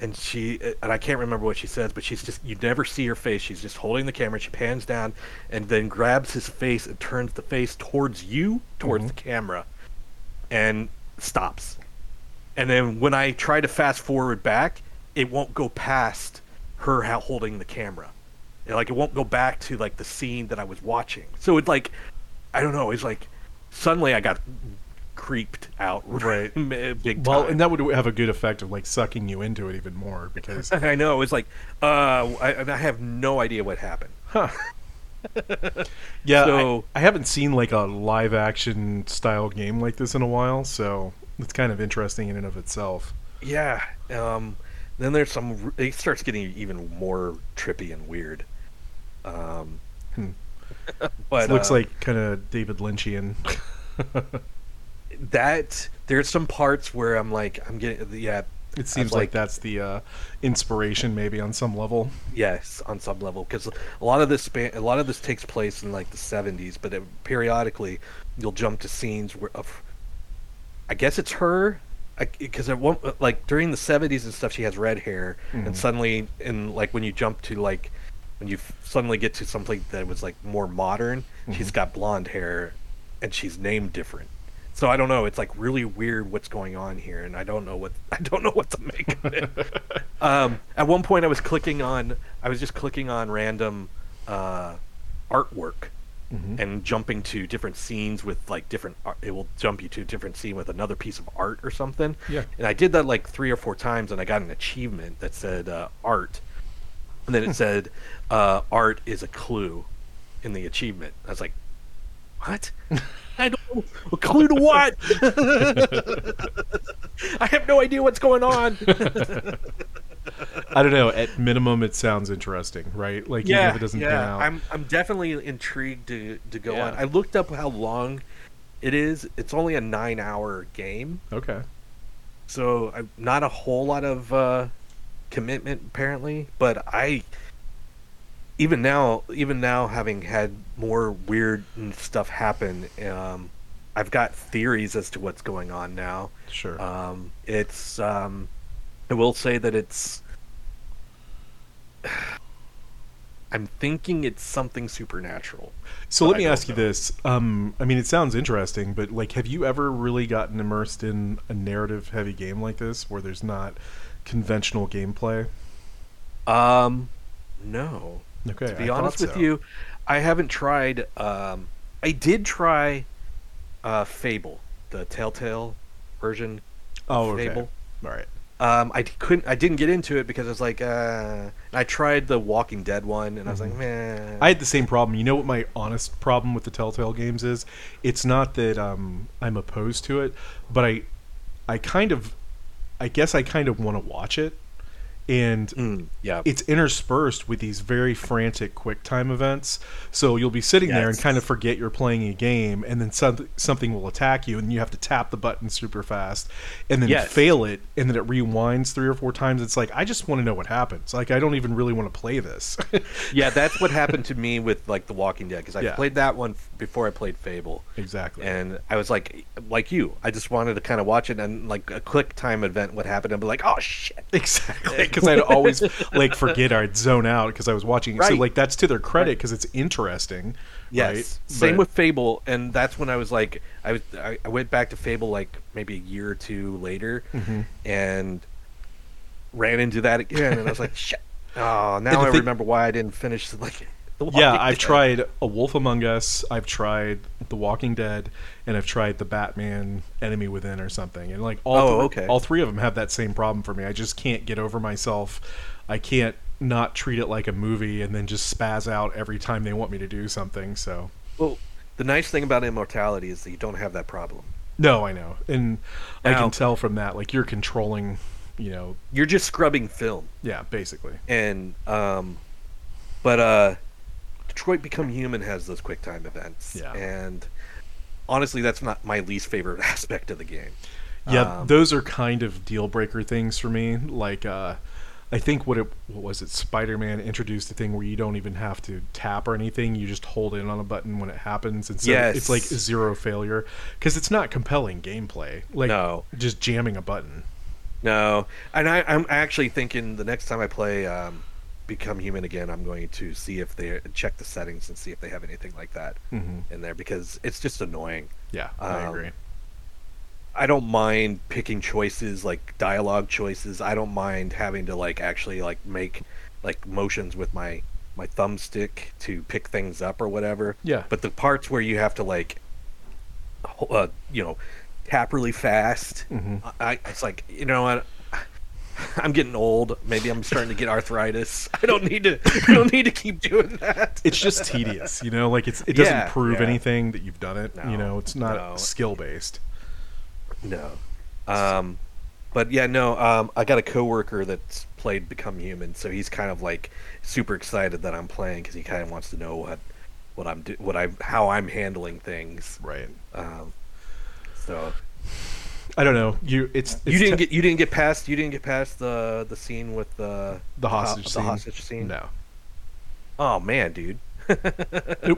[SPEAKER 2] and she and I can't remember what she says, but she's just you never see her face. She's just holding the camera. She pans down and then grabs his face and turns the face towards you, towards
[SPEAKER 1] Mhm.
[SPEAKER 2] the camera, and stops. And then when I try to fast forward back, it won't go past her holding the camera. Like it won't go back to like the scene that I was watching. So it's like I don't know. It's like suddenly I got creeped out.
[SPEAKER 1] Right.
[SPEAKER 2] big time.
[SPEAKER 1] well, and that would have a good effect of like sucking you into it even more because
[SPEAKER 2] I know. it's like uh, I, I have no idea what happened.
[SPEAKER 1] Huh. yeah,
[SPEAKER 2] So-
[SPEAKER 1] I, I haven't seen like a live action style game like this in a while, so it's kind of interesting in and of itself.
[SPEAKER 2] Yeah. Um, then there's some. It starts getting even more trippy and weird. Um,
[SPEAKER 1] Hmm.
[SPEAKER 2] but
[SPEAKER 1] it looks
[SPEAKER 2] uh,
[SPEAKER 1] like kind of David Lynchian.
[SPEAKER 2] that. There's some parts where I'm like, I'm getting. Yeah.
[SPEAKER 1] it seems
[SPEAKER 2] like-
[SPEAKER 1] like that's the uh, inspiration, maybe on some level.
[SPEAKER 2] Yes, on some level, because a lot of this span, a lot of this takes place in like the '70s, but it, periodically you'll jump to scenes where of, I guess it's her, because it won't like during the '70s and stuff. She has red hair,
[SPEAKER 1] Mhm.
[SPEAKER 2] and suddenly, in like when you jump to like when you f- suddenly get to something that was like more modern, she's
[SPEAKER 1] Mhm.
[SPEAKER 2] got blonde hair, and she's named different. So I don't know. It's like really weird what's going on here, and I don't know what I don't know what to make of it. Um, at one point, I was clicking on, I was just clicking on random uh, artwork
[SPEAKER 1] Mhm.
[SPEAKER 2] and jumping to different scenes with like different. Art. It will jump you to a different scene with another piece of art or something.
[SPEAKER 1] Yeah.
[SPEAKER 2] And I did that like three or four times, and I got an achievement that said uh, art, and then it said uh, art is a clue in the achievement. I was like, what? I don't know. A clue to what? I have no idea what's going on.
[SPEAKER 1] I don't know. At minimum, it sounds interesting, right? Like even if it doesn't out.
[SPEAKER 2] I'm I'm definitely intrigued to to go
[SPEAKER 1] Yeah.
[SPEAKER 2] on. I looked up how long it is. It's only a nine hour game,
[SPEAKER 1] okay.
[SPEAKER 2] so I, not a whole lot of uh, commitment apparently. But I even now, even now, having had more weird stuff happen, um, I've got theories as to what's going on now.
[SPEAKER 1] Sure.
[SPEAKER 2] Um, it's um, I will say that it's I'm thinking it's something supernatural.
[SPEAKER 1] So let me ask you this. Um, I mean, it sounds interesting, but like, have you ever really gotten immersed in a narrative-heavy game like this, where there's not conventional gameplay?
[SPEAKER 2] Um, no.
[SPEAKER 1] Okay,
[SPEAKER 2] to be
[SPEAKER 1] I
[SPEAKER 2] honest with
[SPEAKER 1] so.
[SPEAKER 2] you, I haven't tried. Um, I did try uh, Fable, the Telltale version.
[SPEAKER 1] Oh, okay.
[SPEAKER 2] Fable.
[SPEAKER 1] All right.
[SPEAKER 2] Um, I couldn't. I didn't get into it because I was like, uh, I tried the Walking Dead one, and I was like, man.
[SPEAKER 1] I had the same problem. You know what my honest problem with the Telltale games is? It's not that um, I'm opposed to it, but I, I kind of, I guess I kind of want to watch it, and
[SPEAKER 2] Mm, yeah.
[SPEAKER 1] it's interspersed with these very frantic quick time events. So you'll be sitting there and kind of forget you're playing a game, and then some, something will attack you, and you have to tap the button super fast, and then
[SPEAKER 2] Yes.
[SPEAKER 1] fail it, and then it rewinds three or four times. It's like I just want to know what happens. Like I don't even really want to play this.
[SPEAKER 2] yeah, that's what happened to me with like The Walking Dead because I
[SPEAKER 1] Yeah.
[SPEAKER 2] played that one f- before I played Fable,
[SPEAKER 1] exactly.
[SPEAKER 2] and I was like, like you, I just wanted to kind of watch it, and like a quick time event would happen, and be like, oh shit.
[SPEAKER 1] Exactly, because I'd always like forget I'd zone out because I was watching. So like that's to their credit because it's interesting.
[SPEAKER 2] Yes.
[SPEAKER 1] right?
[SPEAKER 2] Same
[SPEAKER 1] But-
[SPEAKER 2] with Fable, and that's when I was like, I was, I, I went back to Fable like maybe a year or two later,
[SPEAKER 1] Mhm.
[SPEAKER 2] and ran into that again, and I was like, shit. Oh, now I
[SPEAKER 1] thing-
[SPEAKER 2] remember why I didn't finish like. The
[SPEAKER 1] Yeah, I've
[SPEAKER 2] Dead.
[SPEAKER 1] tried A Wolf Among Us. I've tried The Walking Dead, and I've tried the Batman Enemy Within or something. And like all,
[SPEAKER 2] Oh,
[SPEAKER 1] three,
[SPEAKER 2] okay.
[SPEAKER 1] all three of them have that same problem for me. I just can't get over myself. I can't not treat it like a movie and then just spaz out every time they want me to do something. So
[SPEAKER 2] Well, the nice thing about immortality is that you don't have that problem.
[SPEAKER 1] no, I know, and I can tell from that like you're controlling. You know,
[SPEAKER 2] You're just scrubbing film,
[SPEAKER 1] yeah, basically.
[SPEAKER 2] and um, but uh, Detroit Become Human has those quick time events,
[SPEAKER 1] Yeah.
[SPEAKER 2] and honestly, that's not my least favorite aspect of the game.
[SPEAKER 1] Yeah,
[SPEAKER 2] Um,
[SPEAKER 1] those are kind of deal breaker things for me. Like, uh, I think what it what was it Spider Man introduced a thing where you don't even have to tap or anything. You just hold in on a button when it happens, and so it's like zero failure because it's not compelling gameplay. Like
[SPEAKER 2] No.
[SPEAKER 1] just jamming a button.
[SPEAKER 2] No, and I, I'm actually thinking the next time I play um, Become Human again, I'm going to see if they check the settings and see if they have anything like that
[SPEAKER 1] hmm
[SPEAKER 2] in there because it's just annoying.
[SPEAKER 1] Yeah, I
[SPEAKER 2] Um,
[SPEAKER 1] agree.
[SPEAKER 2] I don't mind picking choices like dialogue choices. I don't mind having to like actually like make like motions with my my thumbstick to pick things up or whatever.
[SPEAKER 1] Yeah.
[SPEAKER 2] But the parts where you have to like, uh, you know, tap really fast,
[SPEAKER 1] Mhm.
[SPEAKER 2] I it's like you know what. I'm getting old. Maybe I'm starting to get arthritis. I don't need to. I don't need to keep doing that.
[SPEAKER 1] It's just tedious, you know. Like it's it doesn't
[SPEAKER 2] Yeah,
[SPEAKER 1] prove
[SPEAKER 2] yeah.
[SPEAKER 1] anything that you've done it. you know, it's not
[SPEAKER 2] no.
[SPEAKER 1] skill based.
[SPEAKER 2] No. Um, but yeah, no. Um, I got a coworker that's played Become Human, so he's kind of like super excited that I'm playing because he kind of wants to know what what I'm do, what I how I'm handling things.
[SPEAKER 1] Right.
[SPEAKER 2] Um, so
[SPEAKER 1] I don't know. You it's, it's
[SPEAKER 2] you didn't
[SPEAKER 1] te-
[SPEAKER 2] get you didn't get past you didn't get past the the scene with the
[SPEAKER 1] the hostage
[SPEAKER 2] the
[SPEAKER 1] scene.
[SPEAKER 2] hostage scene.
[SPEAKER 1] No.
[SPEAKER 2] Oh man, dude.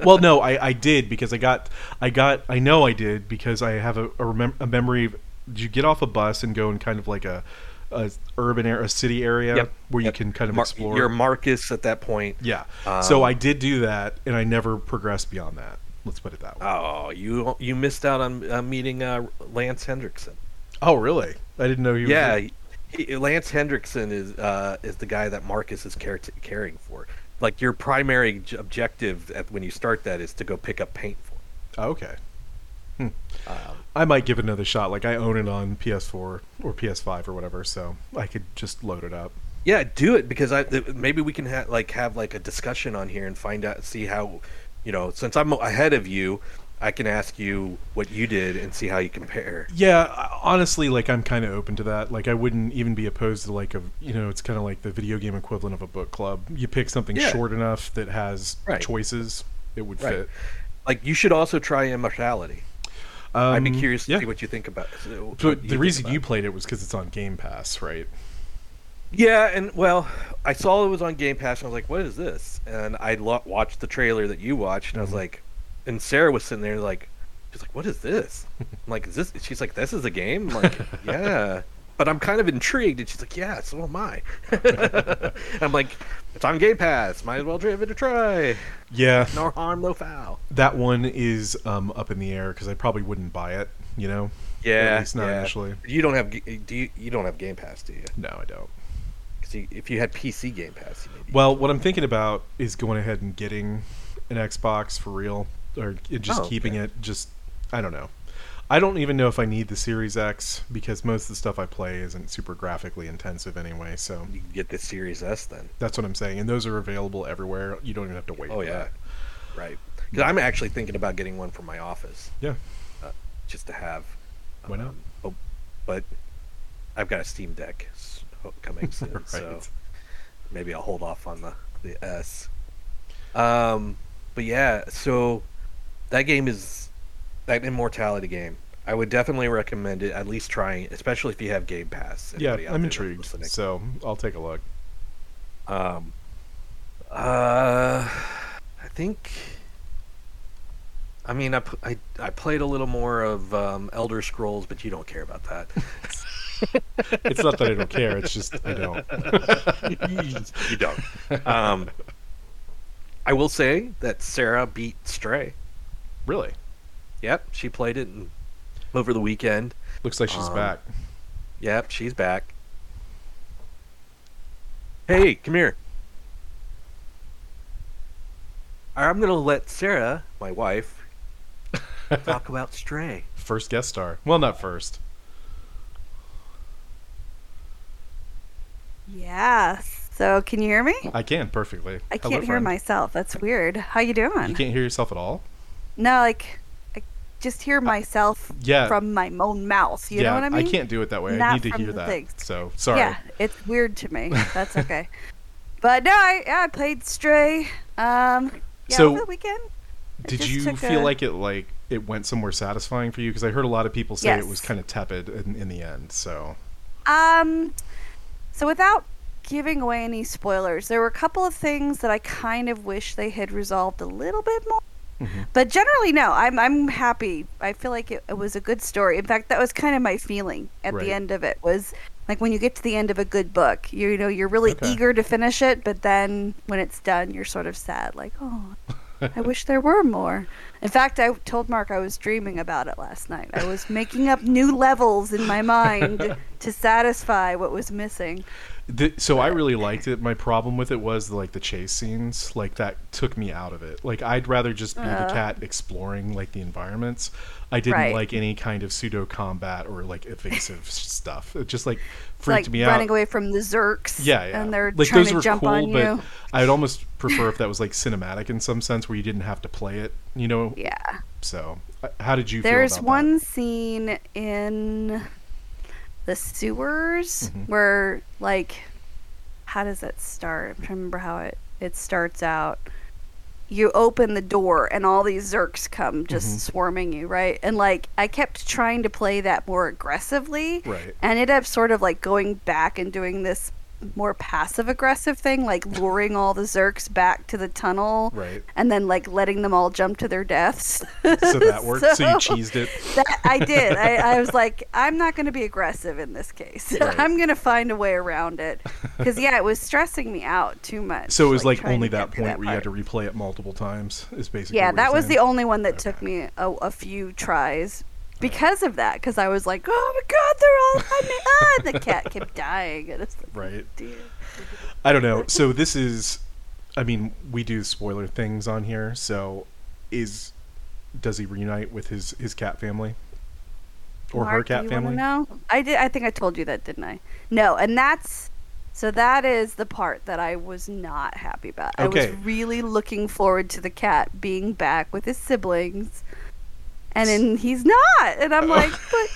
[SPEAKER 1] Well, no, I, I did because I got I got I know I did because I have a a, remem- a memory. Of, did you get off a bus and go in kind of like a, a urban area, a city area
[SPEAKER 2] Yep,
[SPEAKER 1] where you can kind of
[SPEAKER 2] Mar-
[SPEAKER 1] explore?
[SPEAKER 2] You're Marcus at that point.
[SPEAKER 1] yeah. so
[SPEAKER 2] Um,
[SPEAKER 1] I did do that, and I never progressed beyond that. Let's put it that way.
[SPEAKER 2] Oh, you you missed out on uh, meeting uh, Lance Henriksen.
[SPEAKER 1] oh, really? I didn't know he was.
[SPEAKER 2] Yeah, he, Lance Henriksen is uh, is the guy that Marcus is care- caring for. Like your primary j- objective at, when you start that is to go pick up paint for.
[SPEAKER 1] Oh, okay.
[SPEAKER 2] Um,
[SPEAKER 1] I might give it another shot. Like I own it on PS4 or PS5 or whatever, so I could just load it up.
[SPEAKER 2] yeah, do it because I th- maybe we can ha- like have like a discussion on here and find out see how you know since I'm ahead of you, I can ask you what you did and see how you compare.
[SPEAKER 1] Yeah, honestly, like I'm kind of open to that. Like I wouldn't even be opposed to like a you know it's kind of like the video game equivalent of a book club. You pick something
[SPEAKER 2] Yeah.
[SPEAKER 1] short enough that has
[SPEAKER 2] Right.
[SPEAKER 1] choices, it would
[SPEAKER 2] Right.
[SPEAKER 1] fit.
[SPEAKER 2] Like you should also try Immortality.
[SPEAKER 1] Um,
[SPEAKER 2] I'd be curious to
[SPEAKER 1] yeah.
[SPEAKER 2] see what you think about. so-
[SPEAKER 1] But the reason you played it was because it's on Game Pass, right?
[SPEAKER 2] Yeah, and well, I saw it was on Game Pass, and I was like, "What is this?" And I lo- watched the trailer that you watched, and I was
[SPEAKER 1] Mhm.
[SPEAKER 2] like, and Sarah was sitting there like, she's like, "What is this?" I'm like, "Is this?" She's like, "This is a game." I'm like, "Yeah." but I'm kind of intrigued. And she's like, yeah, so am I. I'm like, it's on Game Pass. Might as well give it a try.
[SPEAKER 1] Yeah,
[SPEAKER 2] No harm, no foul.
[SPEAKER 1] that one is um, up in the air because I probably wouldn't buy it. You know?
[SPEAKER 2] Yeah,
[SPEAKER 1] At least not
[SPEAKER 2] yeah.
[SPEAKER 1] initially.
[SPEAKER 2] You don't have do you, you don't have Game Pass, do you?
[SPEAKER 1] No, I don't.
[SPEAKER 2] Because if you had PC Game Pass, you.
[SPEAKER 1] Well, what I'm thinking about is going ahead and getting an Xbox for real, or just
[SPEAKER 2] Oh,
[SPEAKER 1] keeping
[SPEAKER 2] okay.
[SPEAKER 1] it. Just I don't know. I don't even know if I need the Series X because most of the stuff I play isn't super graphically intensive anyway. So
[SPEAKER 2] you can get the Series S then.
[SPEAKER 1] that's what I'm saying, and those are available everywhere. You don't even have to wait.
[SPEAKER 2] Oh
[SPEAKER 1] for
[SPEAKER 2] yeah,
[SPEAKER 1] that.
[SPEAKER 2] right. Because I'm actually thinking about getting one for my office,
[SPEAKER 1] yeah.
[SPEAKER 2] just to have.
[SPEAKER 1] Why not?
[SPEAKER 2] um, oh, but I've got a Steam Deck coming soon,
[SPEAKER 1] Right.
[SPEAKER 2] so maybe I'll hold off on the the S. Um, but yeah, so that game is that Immortality game. I would definitely recommend it. At least trying, especially if you have Game Pass.
[SPEAKER 1] Yeah, I'm intrigued. So I'll take a look.
[SPEAKER 2] Um, uh, I think. I mean, I I played a little more of um, Elder Scrolls, but you don't care about that.
[SPEAKER 1] It's not that I don't care. It's just I don't.
[SPEAKER 2] you don't. Um, I will say that Sarah beat Stray.
[SPEAKER 1] really?
[SPEAKER 2] Yep, she played it in, over the weekend.
[SPEAKER 1] Looks like she's
[SPEAKER 2] Um,
[SPEAKER 1] back.
[SPEAKER 2] Yep, she's back. Hey, come here. I'm gonna let Sarah, my wife, talk about Stray.
[SPEAKER 1] First guest star. Well, not first.
[SPEAKER 3] Yeah. So can you hear me?
[SPEAKER 1] I can perfectly.
[SPEAKER 3] I
[SPEAKER 1] Hello,
[SPEAKER 3] can't hear
[SPEAKER 1] friend.
[SPEAKER 3] myself. That's weird. How you doing?
[SPEAKER 1] You can't hear yourself at all.
[SPEAKER 3] No, like I just hear myself
[SPEAKER 1] Yeah.
[SPEAKER 3] from my own mouth. You
[SPEAKER 1] yeah,
[SPEAKER 3] know what I mean?
[SPEAKER 1] I can't do it that way. I need to hear that.
[SPEAKER 3] things.
[SPEAKER 1] So sorry.
[SPEAKER 3] Yeah, it's weird to me. That's okay. but no, I yeah, I played Stray. Um, yeah,
[SPEAKER 1] So,
[SPEAKER 3] over the weekend.
[SPEAKER 1] Did you feel
[SPEAKER 3] a-
[SPEAKER 1] like it like it went somewhere satisfying for you? Because I heard a lot of people say it was kind of tepid in, in the end. So
[SPEAKER 3] Um, so without giving away any spoilers, there were a couple of things that I kind of wish they had resolved a little bit more.
[SPEAKER 1] Mhm.
[SPEAKER 3] But generally, no. I'm I'm happy. I feel like it, it was a good story. In fact, that was kind of my feeling at
[SPEAKER 1] Right.
[SPEAKER 3] the end of it. Was like when you get to the end of a good book, you know, you're really
[SPEAKER 1] Okay.
[SPEAKER 3] eager to finish it, but then when it's done, you're sort of sad. Like, oh, I wish there were more. In fact, I told Mark I was dreaming about it last night. I was making up new levels in my mind to satisfy what was missing.
[SPEAKER 1] The, so I really liked it. My problem with it was like the chase scenes, like that took me out of it. Like I'd rather just be the
[SPEAKER 3] Uh.
[SPEAKER 1] cat exploring like the environments. I didn't
[SPEAKER 3] Right.
[SPEAKER 1] like any kind of pseudo combat or like evasive stuff. It just like
[SPEAKER 3] It's
[SPEAKER 1] freaked
[SPEAKER 3] like
[SPEAKER 1] me
[SPEAKER 3] running away from the Zurks.
[SPEAKER 1] Yeah, yeah.
[SPEAKER 3] And they're
[SPEAKER 1] like
[SPEAKER 3] trying
[SPEAKER 1] those
[SPEAKER 3] to
[SPEAKER 1] were
[SPEAKER 3] jump
[SPEAKER 1] cool,
[SPEAKER 3] on
[SPEAKER 1] but
[SPEAKER 3] you.
[SPEAKER 1] I'd almost prefer if that was like cinematic in some sense, where you didn't have to play it. You know.
[SPEAKER 3] Yeah.
[SPEAKER 1] So, uh, how did you
[SPEAKER 3] There's
[SPEAKER 1] feel about
[SPEAKER 3] one scene in the sewers
[SPEAKER 1] Mhm.
[SPEAKER 3] where, like, how does that start? I'm trying to remember how it, it starts out. You open the door and all these Zurks come just
[SPEAKER 1] Mhm.
[SPEAKER 3] swarming you, right? And, like, I kept trying to play that more aggressively.
[SPEAKER 1] Right.
[SPEAKER 3] And ended up sort of like going back and doing this more passive aggressive thing, like luring all the Zurks back to the tunnel
[SPEAKER 1] Right.
[SPEAKER 3] and then like letting them all jump to their deaths.
[SPEAKER 1] So that worked. So, you cheesed it.
[SPEAKER 3] That, I did. I, I was like, I'm not going to be aggressive in this case.
[SPEAKER 1] Right.
[SPEAKER 3] I'm going to find a way around it. Because, yeah, it was stressing me out too much.
[SPEAKER 1] So it was like,
[SPEAKER 3] trying
[SPEAKER 1] only that point where you had to replay it multiple times. Is basically.
[SPEAKER 3] Yeah, that was
[SPEAKER 1] saying.
[SPEAKER 3] the only one that took me a, a few tries because of that. Because I was like, oh my god, they're all on me. Ah, and the cat kept dying. And it's like,
[SPEAKER 1] Right.
[SPEAKER 3] dear.
[SPEAKER 1] I don't know. So this is, I mean, we do spoiler things on here. So, is does he reunite with his his cat family or her
[SPEAKER 3] Mark, do
[SPEAKER 1] cat family?
[SPEAKER 3] No, I did. I think I told you that, didn't I? No, and that's so. That is the part that I was not happy about. I was really looking forward to the cat being back with his siblings, and then he's not. And I'm like, but,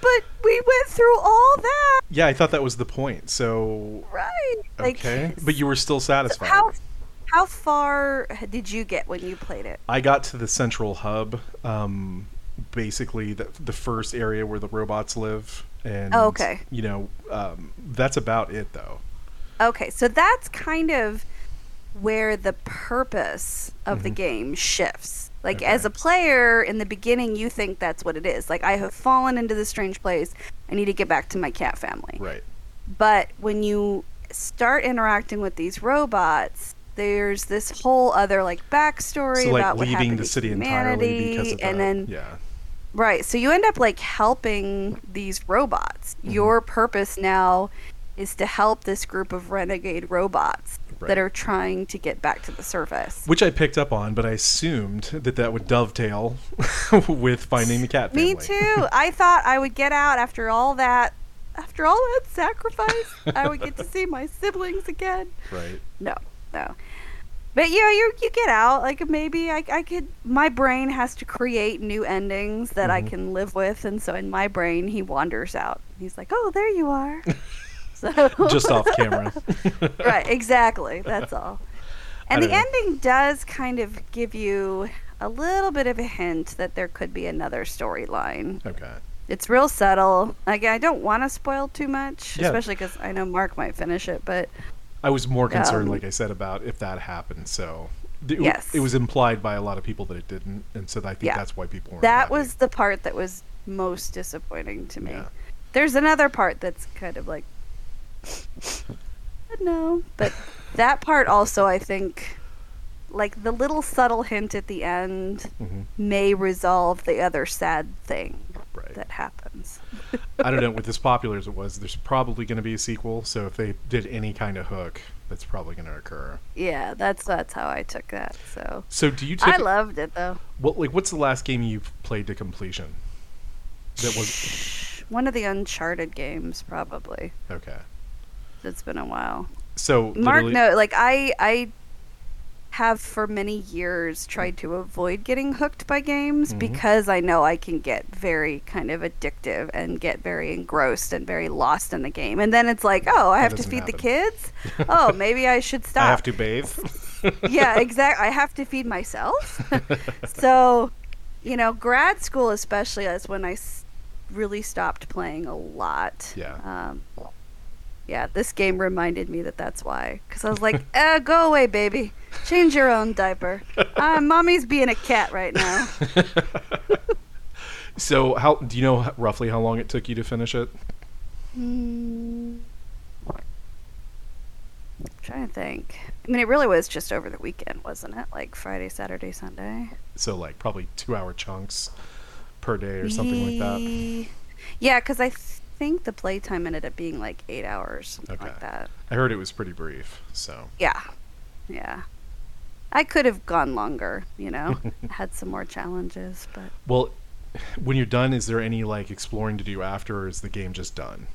[SPEAKER 3] but we went through all that,
[SPEAKER 1] Yeah, I thought that was the point. So
[SPEAKER 3] right? Like,
[SPEAKER 1] okay, but you were still satisfied.
[SPEAKER 3] how how far did you get when you played it?
[SPEAKER 1] I got to the central hub, um, basically the the first area where the robots live, and
[SPEAKER 3] Oh, okay.
[SPEAKER 1] you know, um, that's about it though.
[SPEAKER 3] Okay, so that's kind of where the purpose of the
[SPEAKER 1] Mhm.
[SPEAKER 3] game shifts. Like as a player in the beginning you think that's what it is. Like I have fallen into this strange place. I need to get back to my cat family.
[SPEAKER 1] Right.
[SPEAKER 3] But when you start interacting with these robots, there's this whole other like backstory
[SPEAKER 1] So like
[SPEAKER 3] about what
[SPEAKER 1] leaving
[SPEAKER 3] happened
[SPEAKER 1] the
[SPEAKER 3] to
[SPEAKER 1] city entirely
[SPEAKER 3] humanity,
[SPEAKER 1] because of
[SPEAKER 3] and then
[SPEAKER 1] yeah.
[SPEAKER 3] Right. So you end up like helping these robots.
[SPEAKER 1] Mhm.
[SPEAKER 3] Your purpose now is to help this group of renegade robots
[SPEAKER 1] Right.
[SPEAKER 3] that are trying to get back to the surface.
[SPEAKER 1] Which I picked up on, but I assumed that that would dovetail with finding the cat family.
[SPEAKER 3] Me too. I thought I would get out after all that after all that sacrifice. I would get to see my siblings again.
[SPEAKER 1] right.
[SPEAKER 3] No. No. But yeah, you you get out. Like maybe I, I could. My brain has to create new endings that I
[SPEAKER 1] Mhm.
[SPEAKER 3] can live with, and so in my brain he wanders out. He's like, "Oh, there you are." So
[SPEAKER 1] Just off camera.
[SPEAKER 3] right, exactly. That's all. And the
[SPEAKER 1] know.
[SPEAKER 3] ending does kind of give you a little bit of a hint that there could be another storyline.
[SPEAKER 1] Okay.
[SPEAKER 3] It's real subtle. Like I don't want to spoil too much,
[SPEAKER 1] Yeah.
[SPEAKER 3] especially because I know Mark might finish it. But
[SPEAKER 1] I was more concerned,
[SPEAKER 3] Um,
[SPEAKER 1] like I said, about if that happened. So th-
[SPEAKER 3] Yes.
[SPEAKER 1] it was implied by a lot of people that it didn't, and so I think
[SPEAKER 3] Yeah.
[SPEAKER 1] that's why people were.
[SPEAKER 3] that was the part that was most disappointing to me.
[SPEAKER 1] Yeah.
[SPEAKER 3] There's another part that's kind of like no, but that part also I think like the little subtle hint at the end
[SPEAKER 1] hmm
[SPEAKER 3] may resolve the other sad thing
[SPEAKER 1] Right.
[SPEAKER 3] that happens.
[SPEAKER 1] I don't know. With as popular as it was, there's probably going to be a sequel. So if they did any kind of hook, that's probably going to occur.
[SPEAKER 3] Yeah, that's that's how I took that. So
[SPEAKER 1] So do you? Typ-
[SPEAKER 3] I loved it though.
[SPEAKER 1] What like what's the last game you've played to completion? That was
[SPEAKER 3] One of the Uncharted games, probably.
[SPEAKER 1] okay.
[SPEAKER 3] It's been a while.
[SPEAKER 1] So
[SPEAKER 3] Mark,
[SPEAKER 1] literally-
[SPEAKER 3] no, like I, I have for many years tried to avoid getting hooked by games
[SPEAKER 1] Mhm.
[SPEAKER 3] because I know I can get very kind of addictive and get very engrossed and very lost in the game. And then it's like, oh, I have to feed the kids. oh, maybe I should stop.
[SPEAKER 1] I have to bathe.
[SPEAKER 3] yeah, exactly. I have to feed myself. so, you know, grad school especially is when I s- really stopped playing a lot.
[SPEAKER 1] Yeah.
[SPEAKER 3] Um, yeah, this game reminded me that that's why. Because I was like, eh, go away, baby. Change your own diaper. Uh, mommy's being a cat right now.
[SPEAKER 1] so how do you know roughly how long it took you to finish it?
[SPEAKER 3] Hmm. trying to think. I mean, it really was just over the weekend, wasn't it? Like Friday, Saturday, Sunday.
[SPEAKER 1] So like probably two hour chunks per day or something like that.
[SPEAKER 3] Yeah, because I think the playtime ended up being like eight hours, something
[SPEAKER 1] Okay.
[SPEAKER 3] like that.
[SPEAKER 1] I heard it was pretty brief. So
[SPEAKER 3] Yeah, yeah. I could have gone longer, you know, had some more challenges, but
[SPEAKER 1] well, when you're done, is there any like exploring to do after, or is the game just done?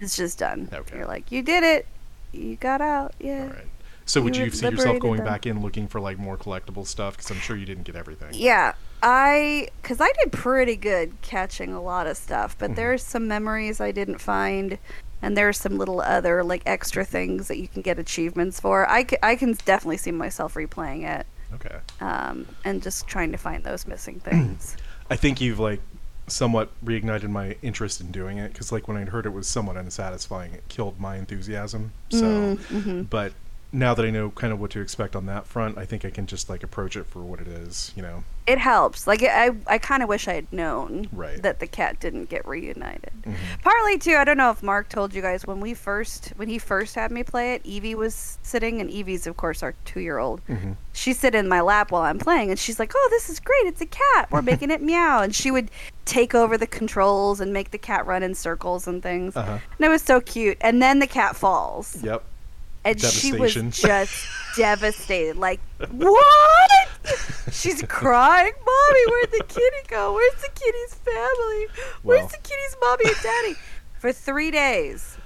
[SPEAKER 3] it's just done.
[SPEAKER 1] Okay.
[SPEAKER 3] You're like, you did it. You got out. Yeah.
[SPEAKER 1] All right. So would
[SPEAKER 3] You
[SPEAKER 1] you see yourself going
[SPEAKER 3] them.
[SPEAKER 1] back in looking for like more collectible stuff? Because I'm sure you didn't get everything.
[SPEAKER 3] Yeah, I because I did pretty good catching a lot of stuff, but
[SPEAKER 1] Mhm.
[SPEAKER 3] there's some memories I didn't find, and there's some little other like extra things that you can get achievements for. I, c- I can definitely see myself replaying it
[SPEAKER 1] Okay.
[SPEAKER 3] um, and just trying to find those missing things.
[SPEAKER 1] I think you've like somewhat reignited my interest in doing it because like when I heard it was somewhat unsatisfying, it killed my enthusiasm. So,
[SPEAKER 3] Mm, mhm.
[SPEAKER 1] but now that I know kind of what to expect on that front, I think I can just like approach it for what it is. You know.
[SPEAKER 3] It helps. Like I, I kind of wish I had known
[SPEAKER 1] Right.
[SPEAKER 3] that the cat didn't get reunited.
[SPEAKER 1] Mhm.
[SPEAKER 3] Partly too, I don't know if Mark told you guys when we first when he first had me play it. Evie was sitting, and Evie's of course our two year old.
[SPEAKER 1] Mhm.
[SPEAKER 3] She's sitting in my lap while I'm playing, and she's like, "Oh, this is great! It's a cat. We're making it meow." And she would take over the controls and make the cat run in circles and things.
[SPEAKER 1] Uh-huh.
[SPEAKER 3] And it was so cute. And then the cat falls,
[SPEAKER 1] Yep.
[SPEAKER 3] And she was just devastated. Like, what? She's crying, "Mommy, where'd the kitty go? Where's the kitty's family? Where's the kitty's mommy and daddy?" For three days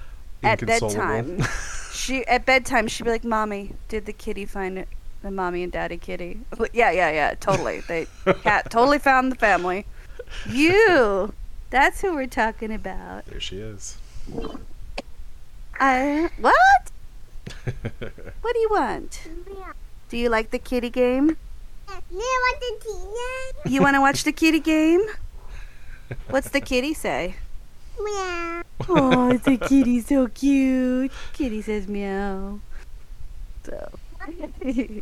[SPEAKER 3] at bedtime, she at bedtime she'd be like, "Mommy, did the kitty find it? The mommy and daddy kitty?" Yeah, yeah, yeah, totally. They cat totally found the family. You, that's who we're talking about.
[SPEAKER 1] there she is.
[SPEAKER 3] Uh, what? What do you want? Do you like the kitty game? You want to watch the kitty game? What's the kitty say? Meow. Oh, the kitty's so cute. Kitty says meow. So,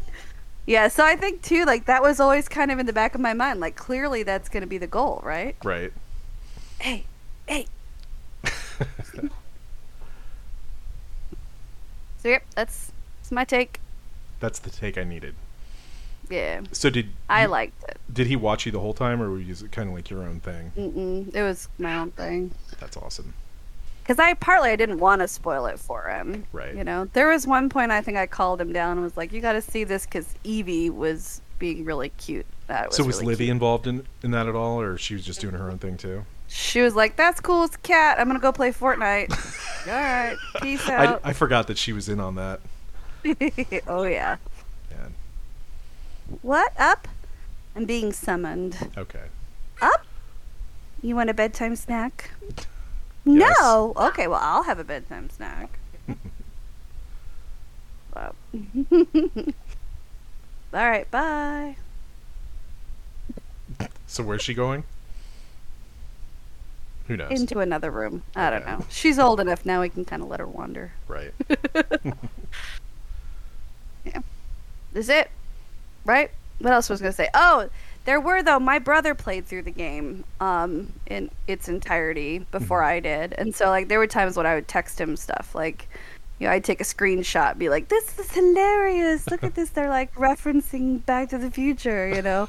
[SPEAKER 3] yeah, so I think too, like that was always kind of in the back of my mind. Like clearly that's going to be the goal, right?
[SPEAKER 1] Right.
[SPEAKER 3] Hey, hey. So yep, that's that's my take.
[SPEAKER 1] That's the take I needed.
[SPEAKER 3] Yeah,
[SPEAKER 1] So did
[SPEAKER 3] I
[SPEAKER 1] you-
[SPEAKER 3] liked it.
[SPEAKER 1] did he watch you the whole time, or was it kind of like your own thing?
[SPEAKER 3] Mm-mm, it was my own thing.
[SPEAKER 1] That's awesome.
[SPEAKER 3] Because I partly I didn't want to spoil it for him.
[SPEAKER 1] Right.
[SPEAKER 3] You know, there was one point I think I called him down and was like, "You got to see this," because Evie was being really cute. That was
[SPEAKER 1] so was
[SPEAKER 3] really
[SPEAKER 1] Livy
[SPEAKER 3] cute.
[SPEAKER 1] involved in in that at all, or she was just doing her own thing too?
[SPEAKER 3] She was like, "That's cool. It's a cat. I'm gonna go play Fortnite." All right, peace
[SPEAKER 1] I,
[SPEAKER 3] out.
[SPEAKER 1] I forgot that she was in on that.
[SPEAKER 3] oh yeah.
[SPEAKER 1] Man.
[SPEAKER 3] What up? I'm being summoned.
[SPEAKER 1] Okay.
[SPEAKER 3] Up? You want a bedtime snack?
[SPEAKER 1] Yes.
[SPEAKER 3] No. Okay, well I'll have a bedtime snack. All right, bye.
[SPEAKER 1] So where's she going? Who knows?
[SPEAKER 3] Into another room. I don't know. She's old enough now. We can kind of let her wander.
[SPEAKER 1] right. Yeah.
[SPEAKER 3] Is it? Right? What else was I gonna say? Oh, there were though. My brother played through the game um, in its entirety before I did, and so like there were times when I would text him stuff like, you know, I'd take a screenshot, be like, "This is hilarious! Look at this! They're like referencing Back to the Future," you know.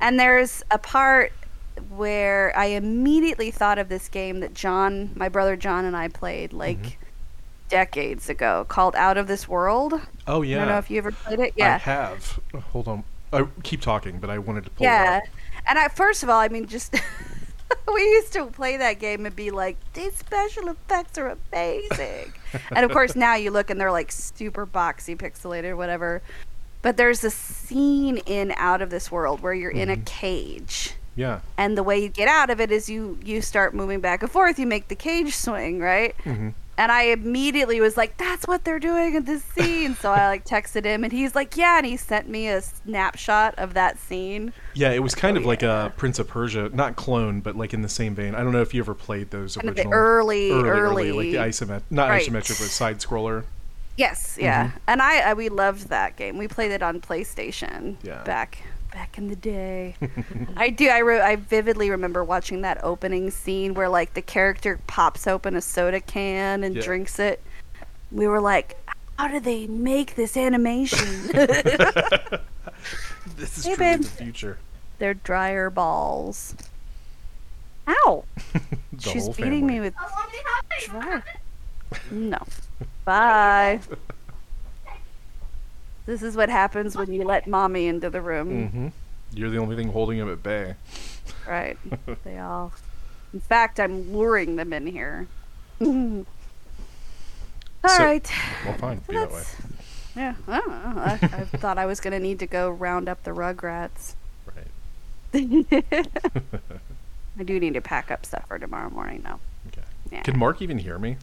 [SPEAKER 3] and there's a part where I immediately thought of this game that John, my brother John, and I played mm-hmm. like. Decades ago, called Out of This World.
[SPEAKER 1] Oh yeah.
[SPEAKER 3] I don't know if you ever played it. Yeah.
[SPEAKER 1] I have. Hold on. I keep talking, but I wanted to pull it
[SPEAKER 3] Yeah. And I first of all, I mean just we used to play that game and be like, these special effects are amazing. and of course now you look and they're like super boxy, pixelated, whatever. But there's a scene in Out of This World where you're in a mm-hmm. cage.
[SPEAKER 1] Yeah.
[SPEAKER 3] And the way you get out of it is you you start moving back and forth. You make the cage swing, right?
[SPEAKER 1] hmm
[SPEAKER 3] And I immediately was like, "That's what they're doing in this scene." so I like texted him, and he's like, "Yeah," and he sent me a snapshot of that scene.
[SPEAKER 1] Yeah, it was kind
[SPEAKER 3] Oh,
[SPEAKER 1] of like a Prince of Persia, not clone, but like in the same vein. I don't know if you ever played those
[SPEAKER 3] Kind
[SPEAKER 1] original
[SPEAKER 3] early,
[SPEAKER 1] early,
[SPEAKER 3] early,
[SPEAKER 1] like the isometric, not
[SPEAKER 3] Right.
[SPEAKER 1] isometric, but side scroller.
[SPEAKER 3] Yes, yeah,
[SPEAKER 1] Mm-hmm.
[SPEAKER 3] and I, I we loved that game. We played it on PlayStation.
[SPEAKER 1] Yeah.
[SPEAKER 3] Back back in the day. I do. I re- I vividly remember watching that opening scene where like the character pops open a soda can and
[SPEAKER 1] Yeah.
[SPEAKER 3] drinks it. We were like, how do they make this animation?
[SPEAKER 1] This is
[SPEAKER 3] Hey,
[SPEAKER 1] truly
[SPEAKER 3] babe.
[SPEAKER 1] the future.
[SPEAKER 3] They're dryer balls. Ow! She's beating
[SPEAKER 1] family.
[SPEAKER 3] me with dryer. No. Bye. This is what happens when you let mommy into the room.
[SPEAKER 1] hmm You're the only thing holding him at bay.
[SPEAKER 3] Right. They all. In fact, I'm luring them in here. All
[SPEAKER 1] So-
[SPEAKER 3] right.
[SPEAKER 1] Well, fine. Be that way.
[SPEAKER 3] Yeah, I don't know. I, I thought I was going to need to go round up the Rugrats.
[SPEAKER 1] Right.
[SPEAKER 3] I do need to pack up stuff for tomorrow morning, though.
[SPEAKER 1] Okay.
[SPEAKER 3] Yeah.
[SPEAKER 1] Can Mark even hear me?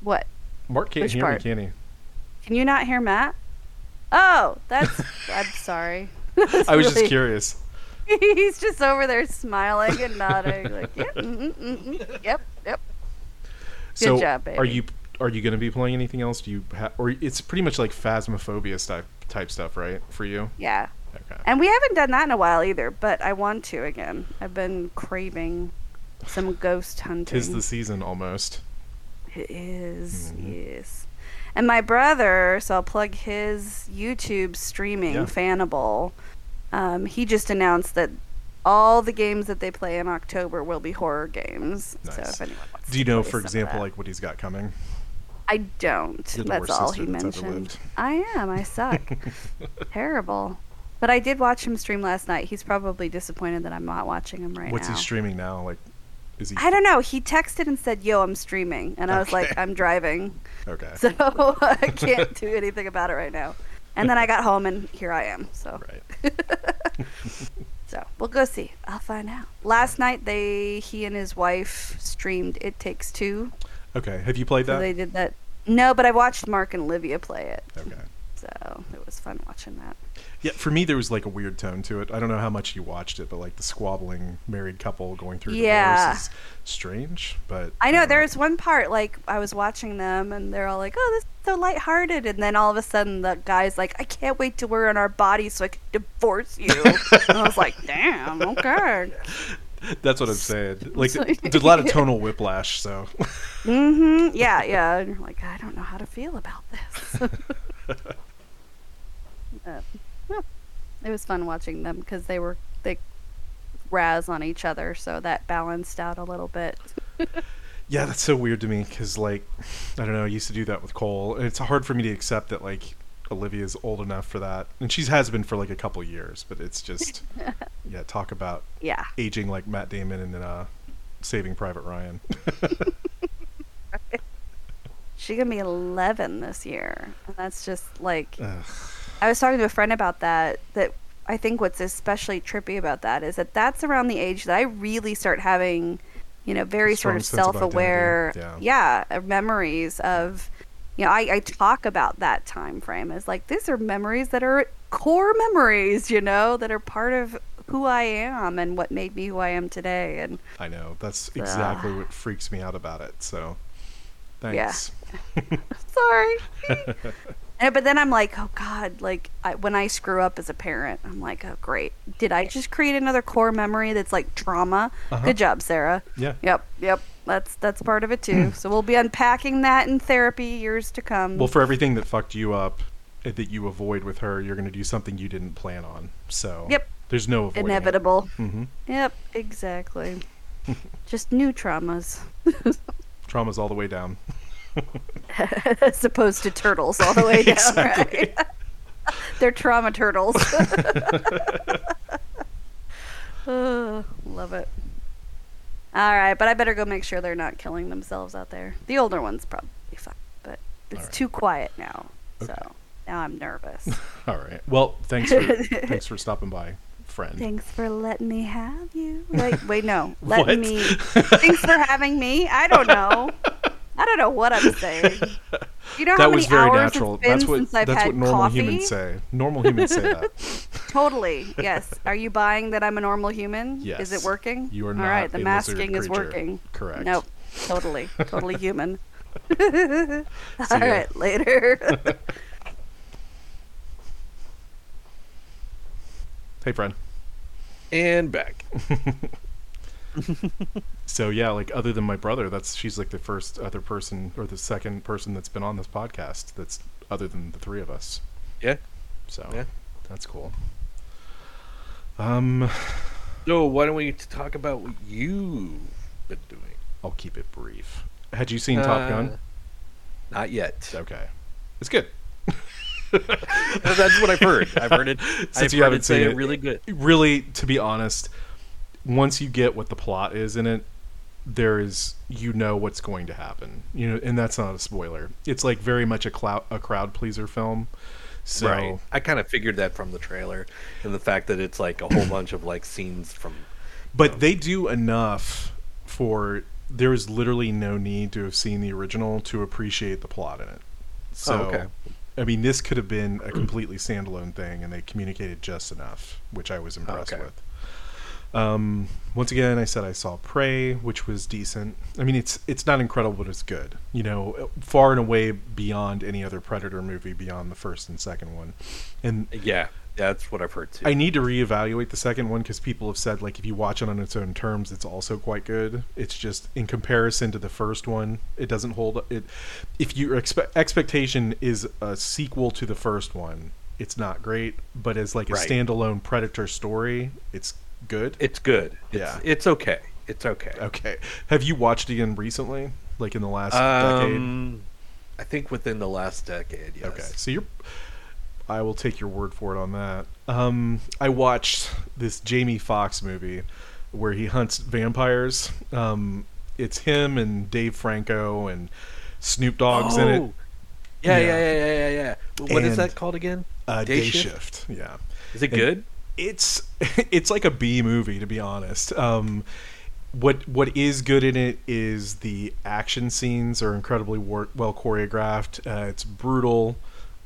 [SPEAKER 3] What?
[SPEAKER 1] Mark can't
[SPEAKER 3] Which
[SPEAKER 1] hear
[SPEAKER 3] part?
[SPEAKER 1] me, can he?
[SPEAKER 3] Can you not hear Matt? Oh, that's. I'm sorry. That's
[SPEAKER 1] I was just curious.
[SPEAKER 3] He's just over there smiling and nodding, like, yep, mm, mm, mm, yep, yep.
[SPEAKER 1] so,
[SPEAKER 3] job,
[SPEAKER 1] are you are you going to be playing anything else? Do you ha- or it's pretty much like phasmophobia type type stuff, right? For you?
[SPEAKER 3] Yeah.
[SPEAKER 1] Okay.
[SPEAKER 3] And we haven't done that in a while either, but I want to again. I've been craving some ghost hunting.
[SPEAKER 1] Tis the season almost.
[SPEAKER 3] It is,
[SPEAKER 1] Mhm.
[SPEAKER 3] yes. And my brother, so I'll plug his YouTube streaming,
[SPEAKER 1] Yeah.
[SPEAKER 3] Fanable. Um, he just announced that all the games that they play in October will be horror games. So
[SPEAKER 1] Nice.
[SPEAKER 3] if anyone wants
[SPEAKER 1] Do you know, for example, like what he's got coming?
[SPEAKER 3] I don't. That's all he
[SPEAKER 1] that's
[SPEAKER 3] mentioned. I am. I suck. Terrible. But I did watch him stream last night. He's probably disappointed that I'm not watching him right
[SPEAKER 1] What's
[SPEAKER 3] now.
[SPEAKER 1] What's he streaming now? Like, is he?
[SPEAKER 3] I don't know. He texted and said, "Yo, I'm streaming," and I was like, "I'm driving."
[SPEAKER 1] Okay.
[SPEAKER 3] so I can't do anything about it right now. And then I got home and here I am. So
[SPEAKER 1] Right.
[SPEAKER 3] so we'll go see. I'll find out. Last night they he and his wife streamed It Takes Two.
[SPEAKER 1] Okay. Have you played
[SPEAKER 3] So
[SPEAKER 1] that?
[SPEAKER 3] they did that. No, but I watched Mark and Olivia play it.
[SPEAKER 1] Okay.
[SPEAKER 3] So it was was fun watching that.
[SPEAKER 1] Yeah, for me there was like a weird tone to it. I don't know how much you watched it, but like the squabbling married couple going through
[SPEAKER 3] Yeah.
[SPEAKER 1] divorce is strange. But
[SPEAKER 3] I know
[SPEAKER 1] don't
[SPEAKER 3] there's one part like I was watching them and they're all like, "Oh, this is so lighthearted," and then all of a sudden the guy's like, "I can't wait to wear on our bodies so I can divorce you." and I was like, "Damn, okay."
[SPEAKER 1] That's what I'm saying. Like there's a lot of tonal whiplash. So
[SPEAKER 3] Mm-hmm. Yeah, yeah. And you're like, I don't know how to feel about this. Uh, it was fun watching them because they were they razz on each other, so that balanced out a little bit.
[SPEAKER 1] yeah, that's so weird to me because like I don't know. I used to do that with Cole, and it's hard for me to accept that like Olivia's old enough for that, and she has been for like a couple years. But it's just yeah, talk about
[SPEAKER 3] Yeah.
[SPEAKER 1] aging like Matt Damon and uh, Saving Private Ryan.
[SPEAKER 3] She's gonna be 11 this year, and that's just like
[SPEAKER 1] Ugh.
[SPEAKER 3] I was talking to a friend about that. That I think what's especially trippy about that is that that's around the age that I really start having, you know, very sort
[SPEAKER 1] Strong
[SPEAKER 3] of
[SPEAKER 1] of
[SPEAKER 3] self-aware, yeah, uh, memories of, you know, I, I talk about that time frame as like these are memories that are core memories, you know, that are part of who I am and what made me who I am today. And
[SPEAKER 1] I know that's exactly what freaks me out about it. So
[SPEAKER 3] Yeah.
[SPEAKER 1] thanks.
[SPEAKER 3] sorry. And, but then I'm like, oh God, like I, when I screw up as a parent, I'm like, oh great, did I just create another core memory that's like trauma?
[SPEAKER 1] Uh-huh.
[SPEAKER 3] Good job, Sarah.
[SPEAKER 1] Yeah.
[SPEAKER 3] Yep, yep. That's that's part of it too. so we'll be unpacking that in therapy years to come.
[SPEAKER 1] Well, for everything that fucked you up uh, that you avoid with her, you're going to do something you didn't plan on. So
[SPEAKER 3] Yep.
[SPEAKER 1] there's no avoiding
[SPEAKER 3] Inevitable.
[SPEAKER 1] hmm
[SPEAKER 3] Yep, exactly. just new traumas,
[SPEAKER 1] Trauma's all the way down.
[SPEAKER 3] as opposed to turtles all the way down.
[SPEAKER 1] Exactly.
[SPEAKER 3] Right? They're trauma turtles. Uh, love it. All right, but I better go make sure they're not killing themselves out there. The older one's probably fine, but it's
[SPEAKER 1] right.
[SPEAKER 3] too quiet now.
[SPEAKER 1] Okay.
[SPEAKER 3] So now I'm nervous.
[SPEAKER 1] All right. Well, thanks for thanks for stopping by, friend.
[SPEAKER 3] Thanks for letting me have you. Wait, wait, no.
[SPEAKER 1] Let
[SPEAKER 3] me. Thanks for having me. I don't know. I don't know what I'm saying. You know how
[SPEAKER 1] that
[SPEAKER 3] many
[SPEAKER 1] was very
[SPEAKER 3] hours
[SPEAKER 1] natural.
[SPEAKER 3] it's been
[SPEAKER 1] That's what
[SPEAKER 3] since I've
[SPEAKER 1] that's
[SPEAKER 3] had
[SPEAKER 1] what normal
[SPEAKER 3] coffee?
[SPEAKER 1] humans say. Normal humans say that.
[SPEAKER 3] Totally. Yes. Are you buying that I'm a normal human?
[SPEAKER 1] Yes.
[SPEAKER 3] Is it working?
[SPEAKER 1] You are
[SPEAKER 3] All
[SPEAKER 1] not
[SPEAKER 3] right. The
[SPEAKER 1] a
[SPEAKER 3] masking is working.
[SPEAKER 1] Correct.
[SPEAKER 3] Nope. Totally. Totally human.
[SPEAKER 1] See
[SPEAKER 3] All
[SPEAKER 1] ya.
[SPEAKER 3] right. Later.
[SPEAKER 1] Hey, friend.
[SPEAKER 2] And back.
[SPEAKER 1] So yeah, like other than my brother, that's she's like the first other person or the second person that's been on this podcast that's other than the three of us.
[SPEAKER 2] Yeah.
[SPEAKER 1] So
[SPEAKER 2] Yeah.
[SPEAKER 1] that's cool. Um,
[SPEAKER 2] So why don't we talk about what you've been doing?
[SPEAKER 1] I'll keep it brief. Had you seen Top Gun?
[SPEAKER 2] Uh, Not yet.
[SPEAKER 1] Okay, it's good.
[SPEAKER 2] That's what I've heard. I've heard it.
[SPEAKER 1] Since
[SPEAKER 2] I've
[SPEAKER 1] you
[SPEAKER 2] heard
[SPEAKER 1] haven't
[SPEAKER 2] it say
[SPEAKER 1] seen it.
[SPEAKER 2] really good.
[SPEAKER 1] Really, to be honest, once you get what the plot is in it, there is you know what's going to happen. You know, and that's not a spoiler. It's like very much a cloud a crowd pleaser film. So
[SPEAKER 2] right. I kind of figured that from the trailer and the fact that it's like a whole bunch of like scenes from.
[SPEAKER 1] But they do enough for there is literally no need to have seen the original to appreciate the plot in it. So,
[SPEAKER 2] Oh, okay.
[SPEAKER 1] I mean, this could have been a completely standalone thing, and they communicated just enough, which I was impressed
[SPEAKER 2] Okay.
[SPEAKER 1] with. Um, once again, I said I saw Prey, which was decent. I mean, it's it's not incredible, but it's good. You know, far and away beyond any other Predator movie, beyond the first and second one. And
[SPEAKER 2] Yeah, that's what I've heard too.
[SPEAKER 1] I need to reevaluate the second one because people have said like if you watch it on its own terms, it's also quite good. It's just in comparison to the first one, it doesn't hold it. If your expe- expectation is a sequel to the first one, it's not great. But as like a
[SPEAKER 2] Right.
[SPEAKER 1] standalone Predator story, it's good.
[SPEAKER 2] it's good. It's,
[SPEAKER 1] Yeah.
[SPEAKER 2] it's okay. It's okay.
[SPEAKER 1] okay. Have you watched again recently? Like in the last decade?
[SPEAKER 2] Um, I think within the last decade. Yes.
[SPEAKER 1] Okay, so you're. I will take your word for it on that. Um, I watched this Jamie Foxx movie where he hunts vampires. Um, it's him and Dave Franco and Snoop Dogg's in it.
[SPEAKER 2] Oh! Yeah,
[SPEAKER 1] Yeah.
[SPEAKER 2] yeah, yeah, yeah, yeah. What is
[SPEAKER 1] And,
[SPEAKER 2] that called again?
[SPEAKER 1] Uh,
[SPEAKER 2] Day
[SPEAKER 1] day,
[SPEAKER 2] Shift?
[SPEAKER 1] shift. Yeah,
[SPEAKER 2] Is it
[SPEAKER 1] and-
[SPEAKER 2] good?
[SPEAKER 1] It's it's like a B movie to be honest. Um, what what is good in it is the action scenes are incredibly wor- well choreographed. Uh, it's brutal.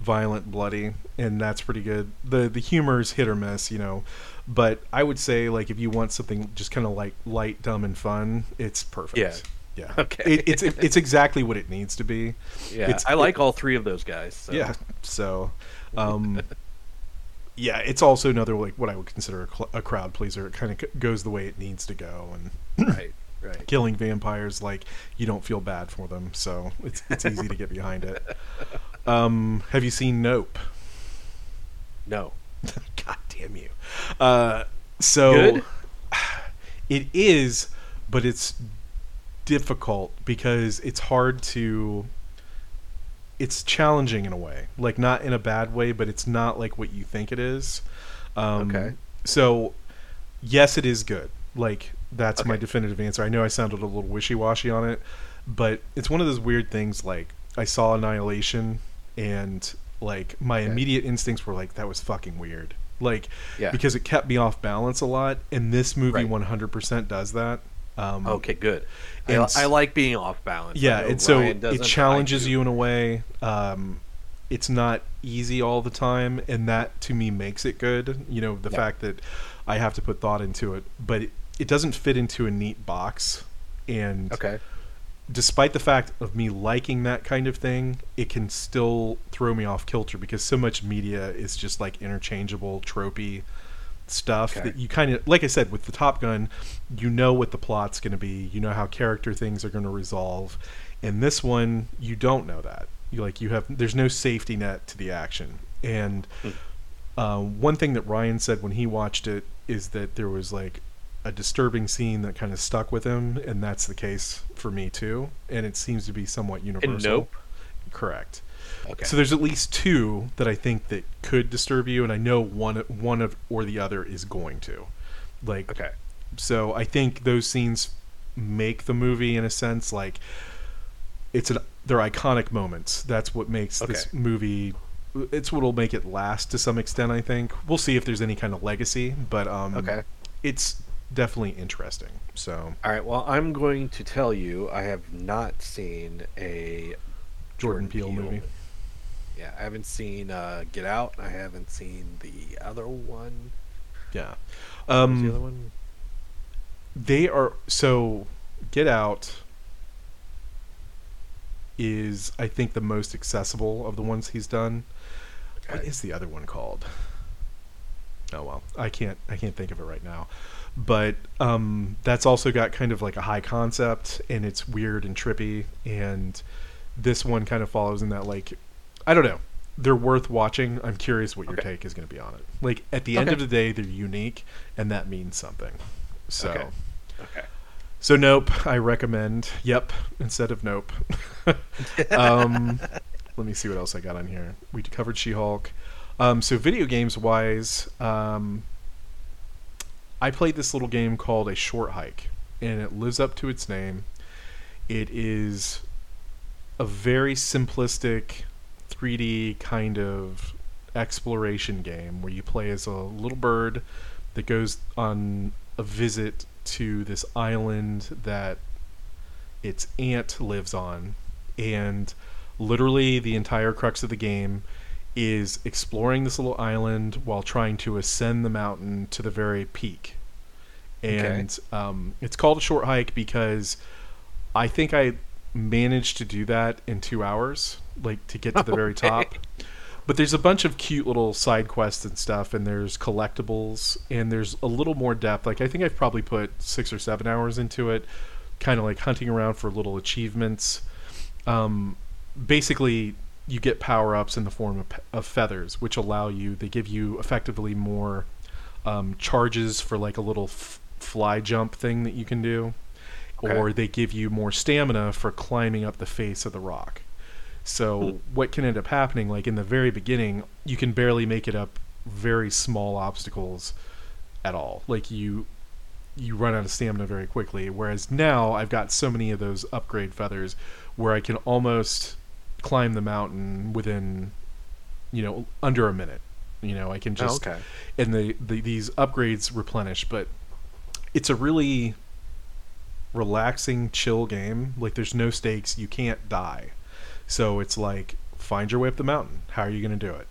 [SPEAKER 1] violent, bloody, and that's pretty good. the The humor is hit or miss, you know, but I would say like if you want something just kind of like light, dumb, and fun, it's perfect.
[SPEAKER 2] Yeah.
[SPEAKER 1] Yeah.
[SPEAKER 2] Okay.
[SPEAKER 1] It, it's it's exactly what it needs to be.
[SPEAKER 2] Yeah,
[SPEAKER 1] It's-
[SPEAKER 2] I like all three of those guys. So.
[SPEAKER 1] Yeah. So, um, yeah, it's also another like what I would consider a, cl- a crowd pleaser. It kind of c- goes the way it needs to go, and
[SPEAKER 2] Right. Right.
[SPEAKER 1] killing vampires like you don't feel bad for them, so it's it's easy to get behind it. Um, have you seen Nope?
[SPEAKER 2] No.
[SPEAKER 1] God damn you. Uh, so
[SPEAKER 2] Good?
[SPEAKER 1] it is, but it's difficult because it's hard to. It's challenging in a way, like not in a bad way, but it's not like what you think it is. Um,
[SPEAKER 2] Okay.
[SPEAKER 1] So, yes, it is good. Like that's my definitive answer. I know I sounded a little wishy-washy on it, but it's one of those weird things. Like I saw Annihilation, and like my
[SPEAKER 2] Okay.
[SPEAKER 1] immediate instincts were like that was fucking weird. Like
[SPEAKER 2] Yeah.
[SPEAKER 1] because it kept me off balance a lot, and this movie
[SPEAKER 2] Right.
[SPEAKER 1] 100% does that. Um,
[SPEAKER 2] Okay. Good. I, I like being off balance.
[SPEAKER 1] Yeah, and so it challenges you in a way. Um, it's not easy all the time, and that to me makes it good. You know, the
[SPEAKER 2] Yeah.
[SPEAKER 1] fact that I have to put thought into it, but it, it doesn't fit into a neat box. And
[SPEAKER 2] Okay.
[SPEAKER 1] despite the fact of me liking that kind of thing, it can still throw me off kilter because so much media is just like interchangeable, tropey stuff
[SPEAKER 2] Okay.
[SPEAKER 1] that you kind of like I said with the Top Gun, you know what the plot's going to be, you know how character things are going to resolve. In this one, you don't know that. You like you have there's no safety net to the action. And
[SPEAKER 2] Hmm.
[SPEAKER 1] um, one thing that Ryan said when he watched it is that there was like a disturbing scene that kind of stuck with him, and that's the case for me too. And it seems to be somewhat universal.
[SPEAKER 2] And Nope.
[SPEAKER 1] Correct.
[SPEAKER 2] Okay.
[SPEAKER 1] So there's at least two that I think that could disturb you, and I know one one of or the other is going to. Like,
[SPEAKER 2] okay.
[SPEAKER 1] so I think those scenes make the movie in a sense like it's an they're iconic moments. That's what makes this movie. It's what'll make it last to some extent. I think we'll see if there's any kind of legacy, but um,
[SPEAKER 2] Okay.
[SPEAKER 1] it's definitely interesting. So
[SPEAKER 2] All right. Well, I'm going to tell you, I have not seen a
[SPEAKER 1] Jordan Peele movie.
[SPEAKER 2] Yeah, I haven't seen uh, Get Out. I haven't seen the other one.
[SPEAKER 1] yeah, um,
[SPEAKER 2] the other one?
[SPEAKER 1] they are so get out is i think the most accessible of the ones he's done what
[SPEAKER 2] Okay.
[SPEAKER 1] is the other one called oh well i can't i can't think of it right now but um that's also got kind of like a high concept and it's weird and trippy and this one kind of follows in that like i don't know they're worth watching i'm curious what your
[SPEAKER 2] Okay.
[SPEAKER 1] take is going to be on it like at the end of the day they're unique and that means something so
[SPEAKER 2] Okay. Okay.
[SPEAKER 1] so nope, I recommend. Yep, instead of nope. um, let me see what else I got on here. We covered She-Hulk. Um, so video games wise, um, I played this little game called A Short Hike, and it lives up to its name. It is a very simplistic 3D kind of exploration game where you play as a little bird that goes on a visit to this island that its aunt lives on. And literally the entire crux of the game is exploring this little island while trying to ascend the mountain to the very peak. And um, it's called a short hike because i think i managed to do that in two hours like to get to the very top. But there's a bunch of cute little side quests and stuff and there's collectibles and there's a little more depth. Like i think i've probably put six or seven hours into it kind of like hunting around for little achievements. Um, basically you get power-ups in the form of, of feathers which allow you they give you effectively more um, charges for like a little f- fly jump thing that you can do.
[SPEAKER 2] Okay.
[SPEAKER 1] or they give you more stamina for climbing up the face of the rock so what can end up happening, like in the very beginning, you can barely make it up very small obstacles at all. Like you you run out of stamina very quickly. Whereas now I've got so many of those upgrade feathers where I can almost climb the mountain within you know under a minute. You know, I can
[SPEAKER 2] Oh,
[SPEAKER 1] just
[SPEAKER 2] okay.
[SPEAKER 1] and the, the these upgrades replenish, but it's a really relaxing, chill game. Like there's no stakes, you can't die. So it's like find your way up the mountain. How are you going to do it?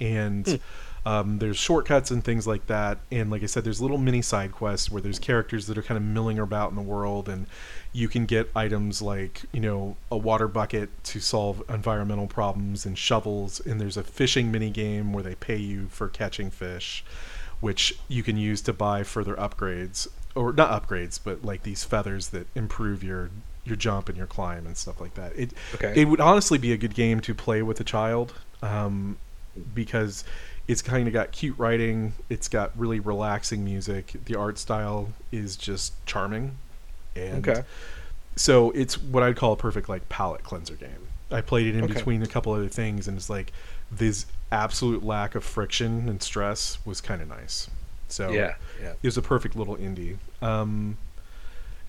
[SPEAKER 1] And
[SPEAKER 2] Hmm.
[SPEAKER 1] um, there's shortcuts and things like that. And like I said, there's little mini side quests where there's characters that are kind of milling about in the world, and you can get items like you know a water bucket to solve environmental problems and shovels. And there's a fishing mini game where they pay you for catching fish, which you can use to buy further upgrades or not upgrades, but like these feathers that improve your your jump and your climb and stuff like that. It
[SPEAKER 2] Okay.
[SPEAKER 1] it would honestly be a good game to play with a child um, because it's kind of got cute writing. It's got really relaxing music. The art style is just charming, and
[SPEAKER 2] Okay.
[SPEAKER 1] so it's what I'd call a perfect like palate cleanser game. I played it in
[SPEAKER 2] Okay.
[SPEAKER 1] between a couple other things, and it's like this absolute lack of friction and stress was kind of nice. So
[SPEAKER 2] Yeah. Yeah.
[SPEAKER 1] it was a perfect little indie. Um,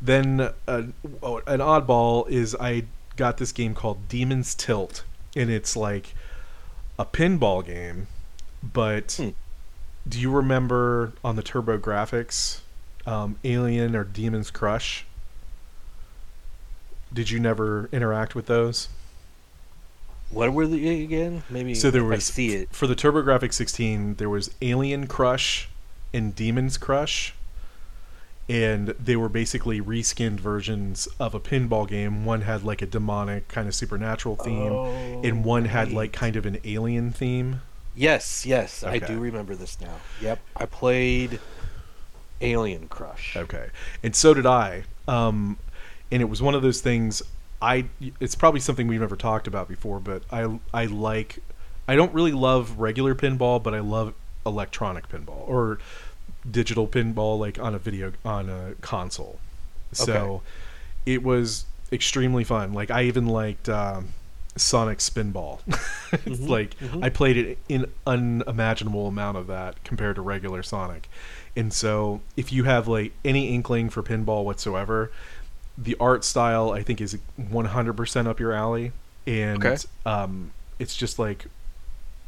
[SPEAKER 1] then uh, oh, an oddball is I got this game called Demon's Tilt, and it's like a pinball game. But
[SPEAKER 2] Hmm.
[SPEAKER 1] do you remember on the TurboGrafx, um, Alien or Demon's Crush? Did you never interact with those?
[SPEAKER 2] What were they again? Maybe
[SPEAKER 1] So there
[SPEAKER 2] if I
[SPEAKER 1] was
[SPEAKER 2] see it.
[SPEAKER 1] for the TurboGrafx 16. There was Alien Crush and Demon's Crush, and they were basically reskinned versions of a pinball game. One had like a demonic kind of supernatural theme, and one had
[SPEAKER 2] right.
[SPEAKER 1] like kind of an alien theme.
[SPEAKER 2] Yes, yes, I do remember this now. Yep, I played Alien Crush.
[SPEAKER 1] Okay, and so did I. Um, and it was one of those things. I it's probably something we've never talked about before, but I I like. I don't really love regular pinball, but I love electronic pinball or digital pinball, like on a video on a console. So it was extremely fun. Like I even liked um, Sonic Spinball. it's
[SPEAKER 2] Mhm,
[SPEAKER 1] like
[SPEAKER 2] mhm.
[SPEAKER 1] I played it in unimaginable amount of that compared to regular Sonic. And so if you have like any inkling for pinball whatsoever, the art style I think is 100% up your alley and
[SPEAKER 2] Okay.
[SPEAKER 1] um it's just like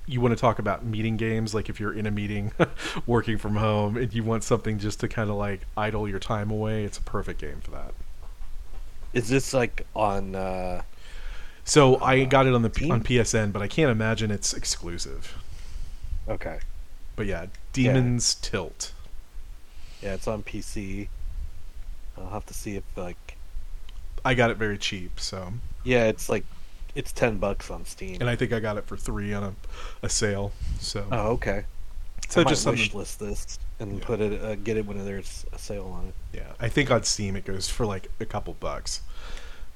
[SPEAKER 1] you want to talk about meeting games like if you're in a meeting working from home and you want something just to kind of like idle your time away it's a perfect game for that.
[SPEAKER 2] Is this like on? uh
[SPEAKER 1] so i got it on the P- on psn but i can't imagine it's exclusive.
[SPEAKER 2] Okay,
[SPEAKER 1] but yeah demons tilt.
[SPEAKER 2] Yeah, it's on PC. I'll have to see if like,
[SPEAKER 1] i got it very cheap so.
[SPEAKER 2] Yeah, it's like, it's ten bucks on Steam.
[SPEAKER 1] and i think i got it for three on a, a sale so
[SPEAKER 2] oh, okay.
[SPEAKER 1] so
[SPEAKER 2] I might
[SPEAKER 1] just
[SPEAKER 2] wish list this and
[SPEAKER 1] Yeah.
[SPEAKER 2] put it, uh, get it when there's a sale on it.
[SPEAKER 1] yeah i think on steam it goes for like a couple bucks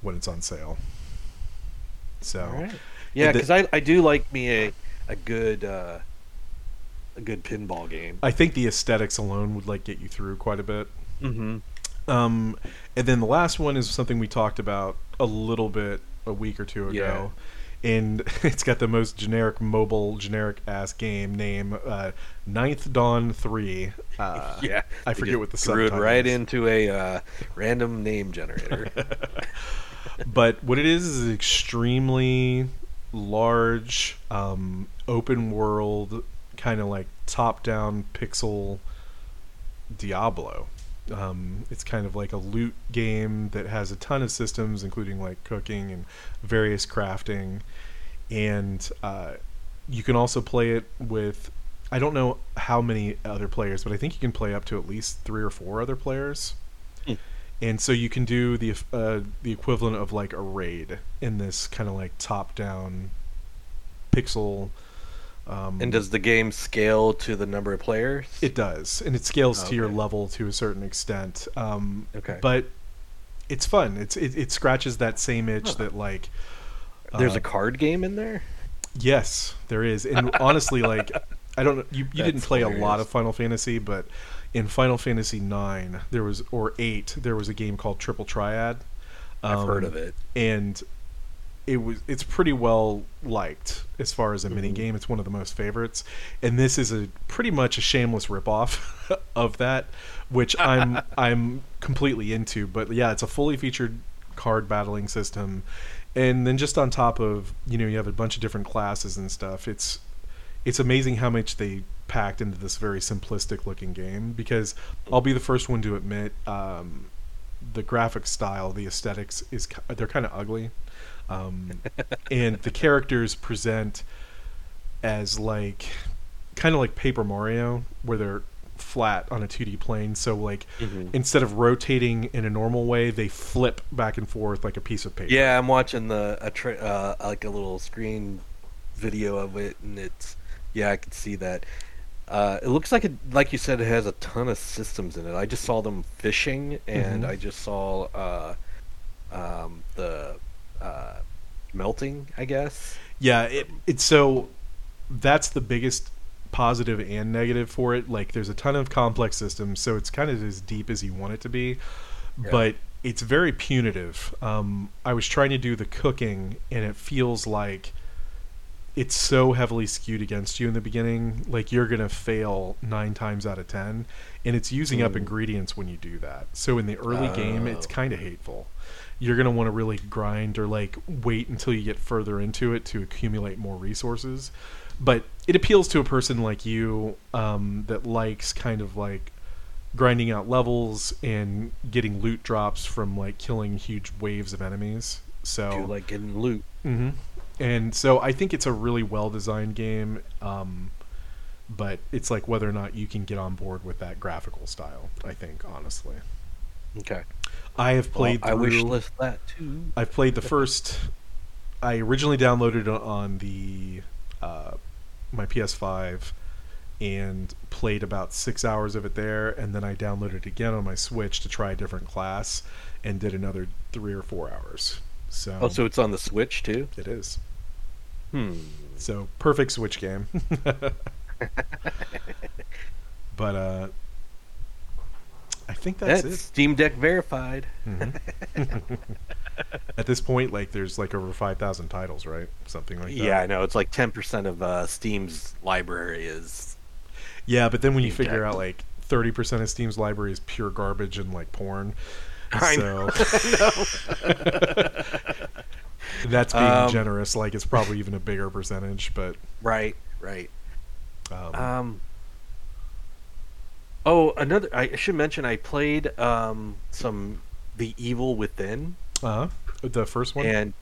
[SPEAKER 1] when it's on sale so
[SPEAKER 2] All right. Yeah, because I I do like me a a good uh a good pinball game.
[SPEAKER 1] i think the aesthetics alone would like get you through quite a bit
[SPEAKER 2] Mm-hmm.
[SPEAKER 1] Um, and then the last one is something we talked about a little bit a week or two ago. And it's got the most generic mobile, generic ass game name, uh, Ninth Dawn 3. Uh,
[SPEAKER 2] yeah,
[SPEAKER 1] I forget what the
[SPEAKER 2] threw it right
[SPEAKER 1] is.
[SPEAKER 2] into a uh, random name generator.
[SPEAKER 1] But what it is is extremely large, um, open world, kind of like top down pixel Diablo. Um, it's kind of like a loot game that has a ton of systems, including like cooking and various crafting. And uh, you can also play it with, I don't know how many other players, but I think you can play up to at least three or four other players.
[SPEAKER 2] Hmm.
[SPEAKER 1] And so you can do the uh, the equivalent of like a raid in this kind of like top down pixel. Um,
[SPEAKER 2] and does the game scale to the number of players?
[SPEAKER 1] it does, and it scales to your level to a certain extent. Um,
[SPEAKER 2] Okay.
[SPEAKER 1] But it's fun. It's it, it scratches that same itch
[SPEAKER 2] Huh.
[SPEAKER 1] that like.
[SPEAKER 2] There's
[SPEAKER 1] uh,
[SPEAKER 2] a card game in there.
[SPEAKER 1] Yes, there is, and honestly, like I don't know, you you didn't
[SPEAKER 2] That's
[SPEAKER 1] play a lot of Final Fantasy, but in Final Fantasy nine, there was or eight, there was a game called Triple Triad.
[SPEAKER 2] I've heard
[SPEAKER 1] Um,
[SPEAKER 2] of it.
[SPEAKER 1] and it was it's pretty well liked as far as a mini
[SPEAKER 2] Mhm.
[SPEAKER 1] game. It's one of the most favorites, and this is a pretty much a shameless ripoff of that, which I'm I'm completely into. But yeah, it's a fully featured card battling system, and then just on top of you know you have a bunch of different classes and stuff. It's it's amazing how much they packed into this very simplistic looking game because I'll be the first one to admit um, the graphic style, the aesthetics is they're kind of ugly, um, and the characters present as like kind of like Paper Mario, where they're flat on a 2D plane. So like
[SPEAKER 2] Mhm.
[SPEAKER 1] instead of rotating in a normal way, they flip back and forth like a piece of paper.
[SPEAKER 2] Yeah, I'm watching the a tra- uh, like a little screen video of it, and it's yeah, I can see that. Uh, it looks like it, like you said, it has a ton of systems in it. I just saw them fishing, and
[SPEAKER 1] Mhm.
[SPEAKER 2] I just saw uh, um, the uh, melting. I guess.
[SPEAKER 1] Yeah, it, it's so that's the biggest positive and negative for it. Like, there's a ton of complex systems, so it's kind of as deep as you want it to be,
[SPEAKER 2] Yeah.
[SPEAKER 1] but it's very punitive. Um, I was trying to do the cooking, and it feels like it's so heavily skewed against you in the beginning. Like, you're going to fail nine times out of ten, and it's using up
[SPEAKER 2] Mm.
[SPEAKER 1] ingredients when you do that. So, in the early game, it's
[SPEAKER 2] Oh.
[SPEAKER 1] kind of hateful you're going to want to really grind or like wait until you get further into it to accumulate more resources but it appeals to a person like you um, that likes kind of like grinding out levels and getting loot drops from like killing huge waves of enemies so
[SPEAKER 2] Do like getting loot.
[SPEAKER 1] hmm And so I think it's a really well designed game, um, but it's like whether or not you can get on board with that graphical style. I think honestly,
[SPEAKER 2] Okay.
[SPEAKER 1] I have played.
[SPEAKER 2] Well, I wish list that too.
[SPEAKER 1] I've played the first. I originally downloaded on the uh, my PS5 and played about six hours of it there, and then I downloaded it again on my Switch to try a different class, and did another three or four hours. So,
[SPEAKER 2] Oh, so it's on the Switch too.
[SPEAKER 1] it is.
[SPEAKER 2] Hmm.
[SPEAKER 1] So perfect Switch game. but uh, I think that's,
[SPEAKER 2] That's, Steam Deck verified.
[SPEAKER 1] it. Mhm. At this point, like there's like over five thousand titles, right? Something like that.
[SPEAKER 2] Yeah, I know. It's like ten percent of uh, Steam's library is.
[SPEAKER 1] Yeah, but then when you figure
[SPEAKER 2] Deck.
[SPEAKER 1] out like thirty percent of Steam's library is pure garbage and like porn,
[SPEAKER 2] I
[SPEAKER 1] so that's being
[SPEAKER 2] Um,
[SPEAKER 1] generous. Like it's probably even a bigger percentage, but
[SPEAKER 2] Right, right.
[SPEAKER 1] um,
[SPEAKER 2] Um. Oh, another. I should mention. I played um some The Evil Within,
[SPEAKER 1] uh huh. the first one.
[SPEAKER 2] and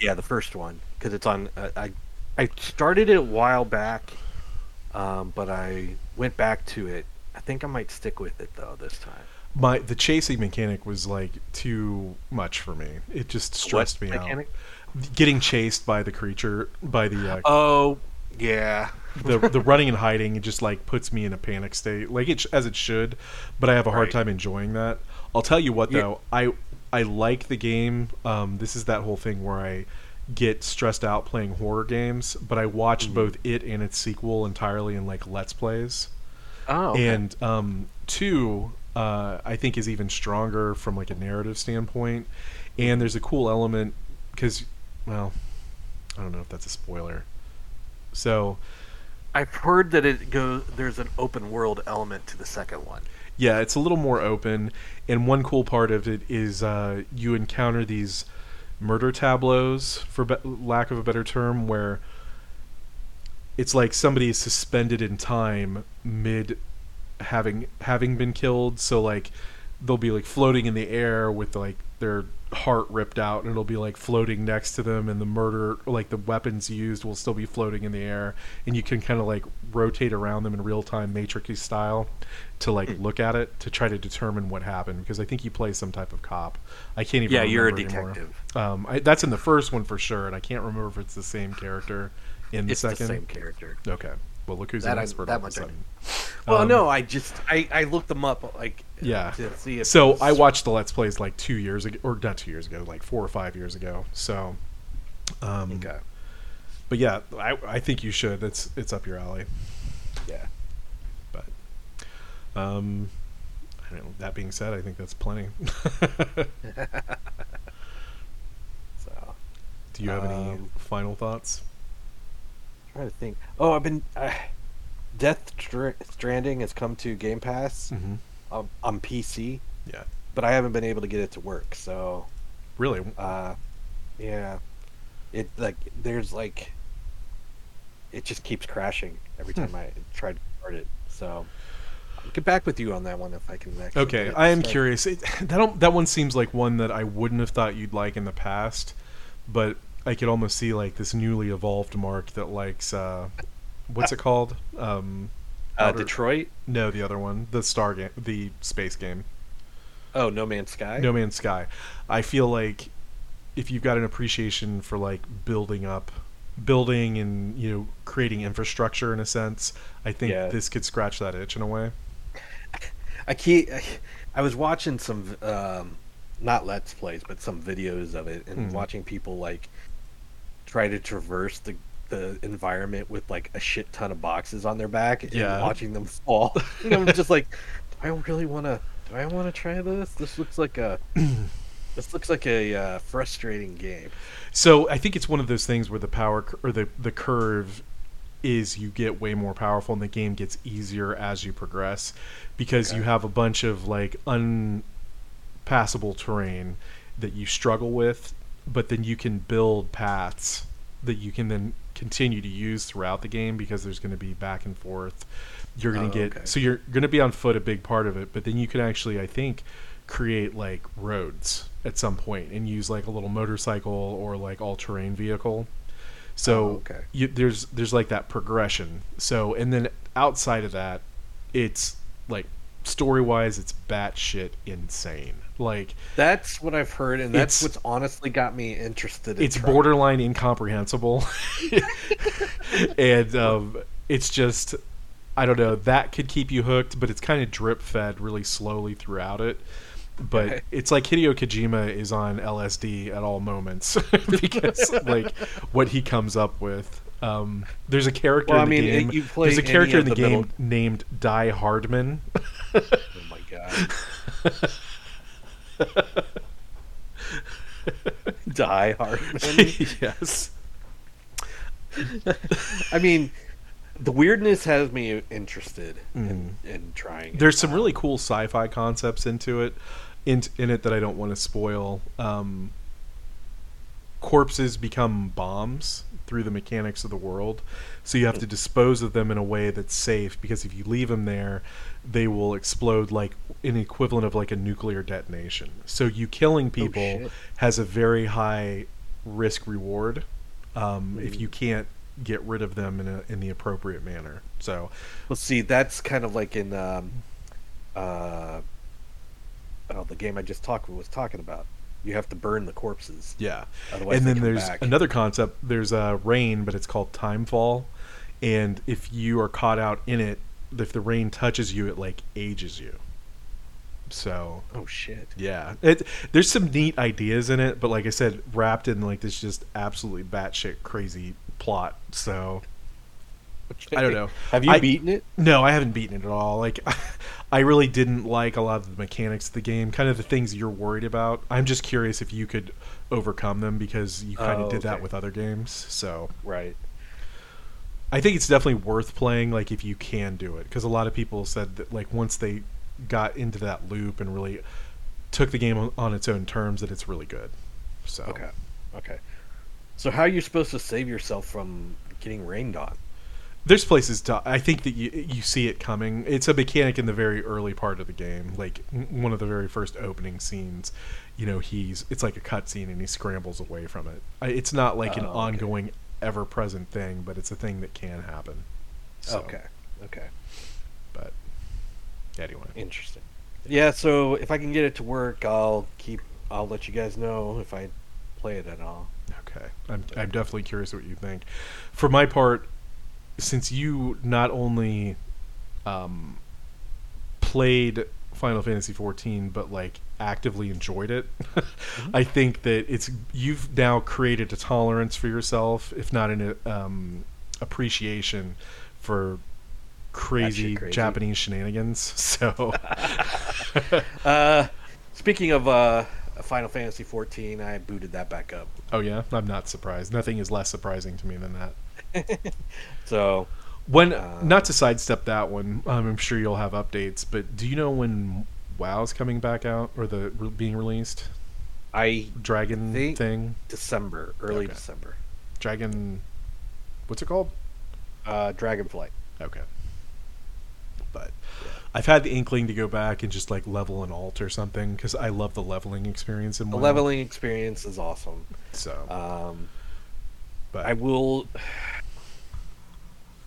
[SPEAKER 2] yeah, the first one because it's on. Uh, I I started it a while back, um, but I went back to it. I think I might stick with it though this time.
[SPEAKER 1] my the chasing mechanic was like too much for me. It just stressed
[SPEAKER 2] What
[SPEAKER 1] me
[SPEAKER 2] mechanic?
[SPEAKER 1] out. Getting chased by the creature, by the uh,
[SPEAKER 2] Oh, yeah.
[SPEAKER 1] The the running and hiding, just like puts me in a panic state, like it sh- as it should. But I have a hard
[SPEAKER 2] Right.
[SPEAKER 1] time enjoying that. I'll tell you what
[SPEAKER 2] Yeah.
[SPEAKER 1] though, I I like the game. Um, this is that whole thing where I get stressed out playing horror games, but I watched
[SPEAKER 2] Mhm.
[SPEAKER 1] both it and its sequel entirely in like let's plays.
[SPEAKER 2] Oh, okay.
[SPEAKER 1] and um, two uh, i think is even stronger from like a narrative standpoint and there's a cool element because well i don't know if that's a spoiler so
[SPEAKER 2] I've heard that it goes. There's an open world element to the second one.
[SPEAKER 1] yeah it's a little more open and one cool part of it is uh, you encounter these murder tableaus for be- lack of a better term where it's like somebody is suspended in time mid having having been killed so like they'll be like floating in the air with like their heart ripped out and it'll be like floating next to them and the murder like the weapons used will still be floating in the air and you can kind of like rotate around them in real time matrixy style to like
[SPEAKER 2] Hmm.
[SPEAKER 1] look at it to try to determine what happened because i think you play some type of cop i can't even
[SPEAKER 2] Yeah, you're a detective.
[SPEAKER 1] um I, that's in the first one for sure and i can't remember if it's the same character in the
[SPEAKER 2] It's
[SPEAKER 1] second
[SPEAKER 2] the same character.
[SPEAKER 1] okay well look who's
[SPEAKER 2] That
[SPEAKER 1] an
[SPEAKER 2] I-
[SPEAKER 1] expert
[SPEAKER 2] that
[SPEAKER 1] all of a
[SPEAKER 2] much I
[SPEAKER 1] sudden
[SPEAKER 2] Well,
[SPEAKER 1] Um,
[SPEAKER 2] no, I just I I looked them up like
[SPEAKER 1] Yeah.
[SPEAKER 2] to see if
[SPEAKER 1] So I watched the Let's Plays like two years ago, or not two years ago, like four or five years ago. So, um,
[SPEAKER 2] Okay.
[SPEAKER 1] but yeah, I, I think you should. It's it's up your alley.
[SPEAKER 2] Yeah.
[SPEAKER 1] But, um, I don't know, that being said, I think that's plenty.
[SPEAKER 2] So
[SPEAKER 1] Do you have any
[SPEAKER 2] Um,
[SPEAKER 1] final thoughts?
[SPEAKER 2] Trying to think. Oh, I've been uh, Death Str- Stranding has come to Game Pass
[SPEAKER 1] Mm-hmm.
[SPEAKER 2] um, on PC,
[SPEAKER 1] Yeah,
[SPEAKER 2] but I haven't been able to get it to work. So
[SPEAKER 1] really.
[SPEAKER 2] uh, yeah, it like there's like it just keeps crashing every
[SPEAKER 1] Hmm.
[SPEAKER 2] time I try to start it. So I'll get back with you on that one if I can. Actually
[SPEAKER 1] Okay,
[SPEAKER 2] get it
[SPEAKER 1] I am curious. It, that don't, that one seems like one that I wouldn't have thought you'd like in the past, but I could almost see like this newly evolved Mark that likes uh, what's it called? Um,
[SPEAKER 2] Uh,
[SPEAKER 1] Outer-
[SPEAKER 2] Detroit.
[SPEAKER 1] no, the other one, the Star game, the space game,
[SPEAKER 2] Oh, No Man's Sky.
[SPEAKER 1] No Man's Sky. I feel like if you've got an appreciation for like building up, building and you know creating infrastructure in a sense, I think
[SPEAKER 2] Yeah.
[SPEAKER 1] this could scratch that itch in a way.
[SPEAKER 2] I can't. I was watching some, um, not let's plays, but some videos of it, and
[SPEAKER 1] Mhm.
[SPEAKER 2] watching people like try to traverse the the environment with like a shit ton of boxes on their back, and
[SPEAKER 1] Yeah.
[SPEAKER 2] watching them fall. and I'm just like, do I really want to? Do I want to try this? This looks like a. this looks like a uh, frustrating game.
[SPEAKER 1] So I think it's one of those things where the power or the the curve is you get way more powerful and the game gets easier as you progress because
[SPEAKER 2] Okay.
[SPEAKER 1] you have a bunch of like unpassable terrain that you struggle with, but then you can build paths that you can then continue to use throughout the game because there's going to be back and forth. You're going
[SPEAKER 2] Oh,
[SPEAKER 1] to get
[SPEAKER 2] okay.
[SPEAKER 1] so you're going to be on foot a big part of it, but then you can actually I think create like roads at some point and use like a little motorcycle or like all terrain vehicle. So
[SPEAKER 2] Oh, okay.
[SPEAKER 1] you, there's there's like that progression. So and then outside of that, it's like story wise, it's batshit insane. Like
[SPEAKER 2] That's what I've heard, and that's what's honestly got me interested. in
[SPEAKER 1] it's
[SPEAKER 2] trying.
[SPEAKER 1] borderline incomprehensible, and um, it's just I don't know that could keep you hooked, but it's kind of drip fed really slowly throughout it. But
[SPEAKER 2] Okay.
[SPEAKER 1] it's like Hideo Kojima is on LSD at all moments because like what he comes up with. Um, there's a character
[SPEAKER 2] Well,
[SPEAKER 1] in the
[SPEAKER 2] mean,
[SPEAKER 1] game.
[SPEAKER 2] it- you play
[SPEAKER 1] There's a character in the,
[SPEAKER 2] the
[SPEAKER 1] game
[SPEAKER 2] middle-
[SPEAKER 1] named Die Hardman.
[SPEAKER 2] Oh my god. Die Hard.
[SPEAKER 1] yes.
[SPEAKER 2] I mean, the weirdness has me interested
[SPEAKER 1] Mm.
[SPEAKER 2] in, in trying. it.
[SPEAKER 1] There's some
[SPEAKER 2] Um,
[SPEAKER 1] really cool sci-fi concepts into it, in in it that I don't want to spoil. Um, corpses become bombs through the mechanics of the world, so you have to dispose of them in a way that's safe. Because if you leave them there, they will explode like an equivalent of like a nuclear detonation. So you killing people
[SPEAKER 2] shit.
[SPEAKER 1] has a very high risk reward um, if
[SPEAKER 2] Mm.
[SPEAKER 1] you can't get rid of them in a in the appropriate manner. So
[SPEAKER 2] Well, see, that's kind of like in um, uh, oh, the game I just talked was talking about. You have to burn the corpses.
[SPEAKER 1] Yeah,
[SPEAKER 2] Otherwise
[SPEAKER 1] and then there's
[SPEAKER 2] back.
[SPEAKER 1] another concept. There's a rain, but it's called timefall, and if you are caught out in it, if the rain touches you, it like ages you. So
[SPEAKER 2] Oh shit!
[SPEAKER 1] yeah, it there's some neat ideas in it, but like I said, wrapped in like this just absolutely batshit crazy plot. So I don't know.
[SPEAKER 2] Have you
[SPEAKER 1] I-
[SPEAKER 2] beaten it?
[SPEAKER 1] No, I haven't beaten it at all. Like, I really didn't like a lot of the mechanics of the game, kind of the things you're worried about. I'm just curious if you could overcome them because you kind of
[SPEAKER 2] Oh,
[SPEAKER 1] did that with other games. So
[SPEAKER 2] Right.
[SPEAKER 1] I think it's definitely worth playing, like if you can do it, because a lot of people said that like once they got into that loop and really took the game on, on its own terms, that it's really good. So
[SPEAKER 2] Okay. Okay. So how are you supposed to save yourself from getting rained on?
[SPEAKER 1] There's places to. I think that you you see it coming. It's a mechanic in the very early part of the game, like one of the very first opening scenes. You know, he's it's like a cutscene and he scrambles away from it. It's not like an
[SPEAKER 2] Oh, okay.
[SPEAKER 1] ongoing, ever present thing, but it's a thing that can happen. So,
[SPEAKER 2] Okay. Okay.
[SPEAKER 1] But anyway,
[SPEAKER 2] Interesting. Yeah. So if I can get it to work, I'll keep. I'll let you guys know if I play it at all.
[SPEAKER 1] okay. I'm I'm definitely curious what you think. For my part, since you not only um, played Final Fantasy 14, but like actively enjoyed it, I think that it's you've now created a tolerance for yourself, if not an um, appreciation for crazy,
[SPEAKER 2] crazy.
[SPEAKER 1] Japanese shenanigans. So
[SPEAKER 2] Uh, speaking of uh, Final Fantasy 14, I booted that back up.
[SPEAKER 1] Oh yeah, I'm not surprised. Nothing is less surprising to me than that.
[SPEAKER 2] So
[SPEAKER 1] When
[SPEAKER 2] Uh,
[SPEAKER 1] not to sidestep that one, um, I'm sure you'll have updates. But do you know when WoW's coming back out or the being released?
[SPEAKER 2] I
[SPEAKER 1] Dragon thing,
[SPEAKER 2] December, early
[SPEAKER 1] Okay.
[SPEAKER 2] December.
[SPEAKER 1] Dragon. What's it called?
[SPEAKER 2] Uh, Dragonflight.
[SPEAKER 1] Okay. But I've had the inkling to go back and just like level an alt or something because I love the leveling experience in
[SPEAKER 2] The
[SPEAKER 1] WoW.
[SPEAKER 2] leveling experience is awesome.
[SPEAKER 1] So,
[SPEAKER 2] Um,
[SPEAKER 1] but
[SPEAKER 2] I will.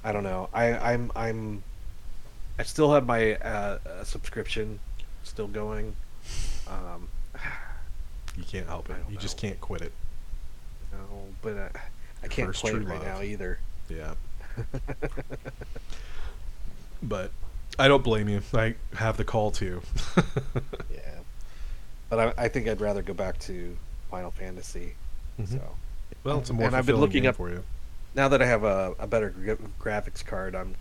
[SPEAKER 2] I don't know. I, I'm I'm. I still have my uh, uh, subscription still going. Um,
[SPEAKER 1] you can't help it. You just can't quit it.
[SPEAKER 2] no, but uh, I can't
[SPEAKER 1] first
[SPEAKER 2] play it right
[SPEAKER 1] love.
[SPEAKER 2] now either.
[SPEAKER 1] Yeah. but I don't blame you. I have the call too.
[SPEAKER 2] Yeah, but I, I think I'd rather go back to Final Fantasy.
[SPEAKER 1] Mhm.
[SPEAKER 2] So
[SPEAKER 1] well, it's a more
[SPEAKER 2] And I've been looking
[SPEAKER 1] game
[SPEAKER 2] up-
[SPEAKER 1] for you.
[SPEAKER 2] now that I have a, a better gra- graphics card, I'm.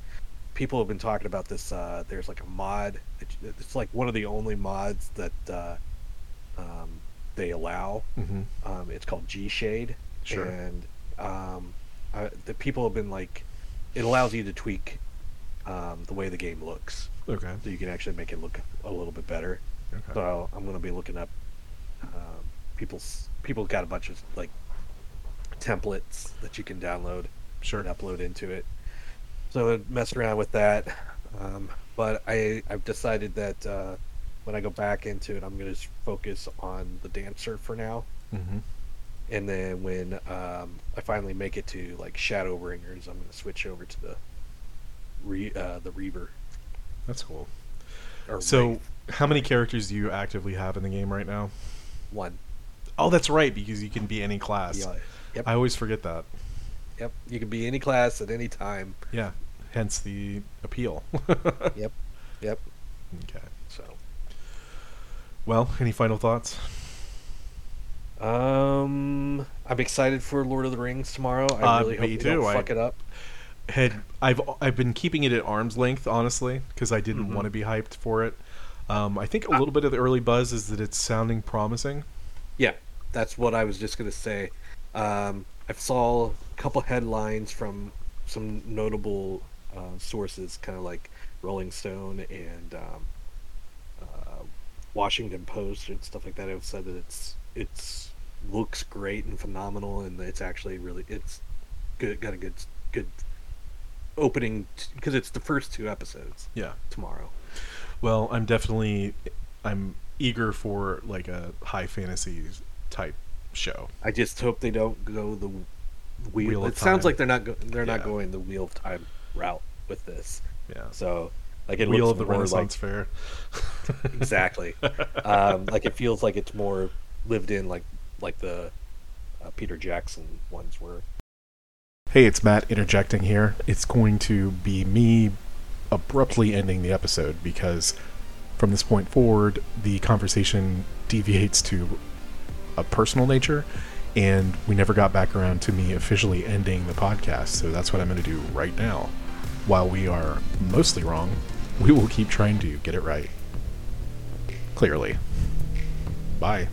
[SPEAKER 2] People have been talking about this. Uh, there's like a mod. It's, like one of the only mods that uh, um, they allow.
[SPEAKER 1] hmm
[SPEAKER 2] Um, it's called GShade.
[SPEAKER 1] Sure.
[SPEAKER 2] And um, uh, the people have been like, it allows you to tweak um, the way the game looks,
[SPEAKER 1] Okay.
[SPEAKER 2] so you can actually make it look a little bit better.
[SPEAKER 1] Okay.
[SPEAKER 2] So I'm gonna be looking up. Um, people's people got a bunch of like templates that you can download
[SPEAKER 1] Sure.
[SPEAKER 2] and upload into it. So I messed around with that, um, but I I've decided that uh, when I go back into it, I'm gonna focus on the dancer for now,
[SPEAKER 1] hmm
[SPEAKER 2] and then when um, I finally make it to like Shadowbringers, I'm gonna switch over to the re, uh, the Reaver.
[SPEAKER 1] That's cool.
[SPEAKER 2] Or
[SPEAKER 1] So,
[SPEAKER 2] Wraith.
[SPEAKER 1] how many characters do you actively have in the game right now?
[SPEAKER 2] one.
[SPEAKER 1] Oh, that's right, because you can be any class.
[SPEAKER 2] Yeah. Yep.
[SPEAKER 1] I always forget that.
[SPEAKER 2] Yep. You can be any class at any time.
[SPEAKER 1] Yeah. Hence the appeal.
[SPEAKER 2] Yep. Yep.
[SPEAKER 1] Okay.
[SPEAKER 2] So.
[SPEAKER 1] Well, any final thoughts?
[SPEAKER 2] Um, I'm excited for Lord of the Rings tomorrow. I
[SPEAKER 1] Uh,
[SPEAKER 2] really hope
[SPEAKER 1] me
[SPEAKER 2] they don't
[SPEAKER 1] too. I-
[SPEAKER 2] fuck it up.
[SPEAKER 1] Had I've I've been keeping it at arm's length, honestly, because I didn't
[SPEAKER 2] Mhm.
[SPEAKER 1] want to be hyped for it. Um, I think a
[SPEAKER 2] Uh,
[SPEAKER 1] little bit of the early buzz is that it's sounding promising.
[SPEAKER 2] Yeah, that's what I was just gonna say. Um, I saw a couple headlines from some notable uh, sources, kind of like Rolling Stone and um, uh, Washington Post and stuff like that. Have said that it's it's looks great and phenomenal, and it's actually really it's good. Got a good good opening because it's the first two episodes
[SPEAKER 1] Yeah.
[SPEAKER 2] tomorrow.
[SPEAKER 1] Well, I'm definitely I'm eager for like a high fantasy type show.
[SPEAKER 2] I just hope they don't go the wheel.
[SPEAKER 1] Wheel of
[SPEAKER 2] it sounds like they're not go- they're not going the wheel of time route with this.
[SPEAKER 1] Yeah.
[SPEAKER 2] So like it
[SPEAKER 1] Wheel
[SPEAKER 2] looks
[SPEAKER 1] of the
[SPEAKER 2] more
[SPEAKER 1] Renaissance Fair.
[SPEAKER 2] exactly. um, like it feels like it's more lived in like like the uh, Peter Jackson ones were.
[SPEAKER 1] Hey, it's Matt interjecting here. It's going to be me abruptly ending the episode because from this point forward, the conversation deviates to a personal nature, and we never got back around to me officially ending the podcast. So that's what I'm going to do right now. While we are mostly wrong, we will keep trying to get it right. Clearly. Bye.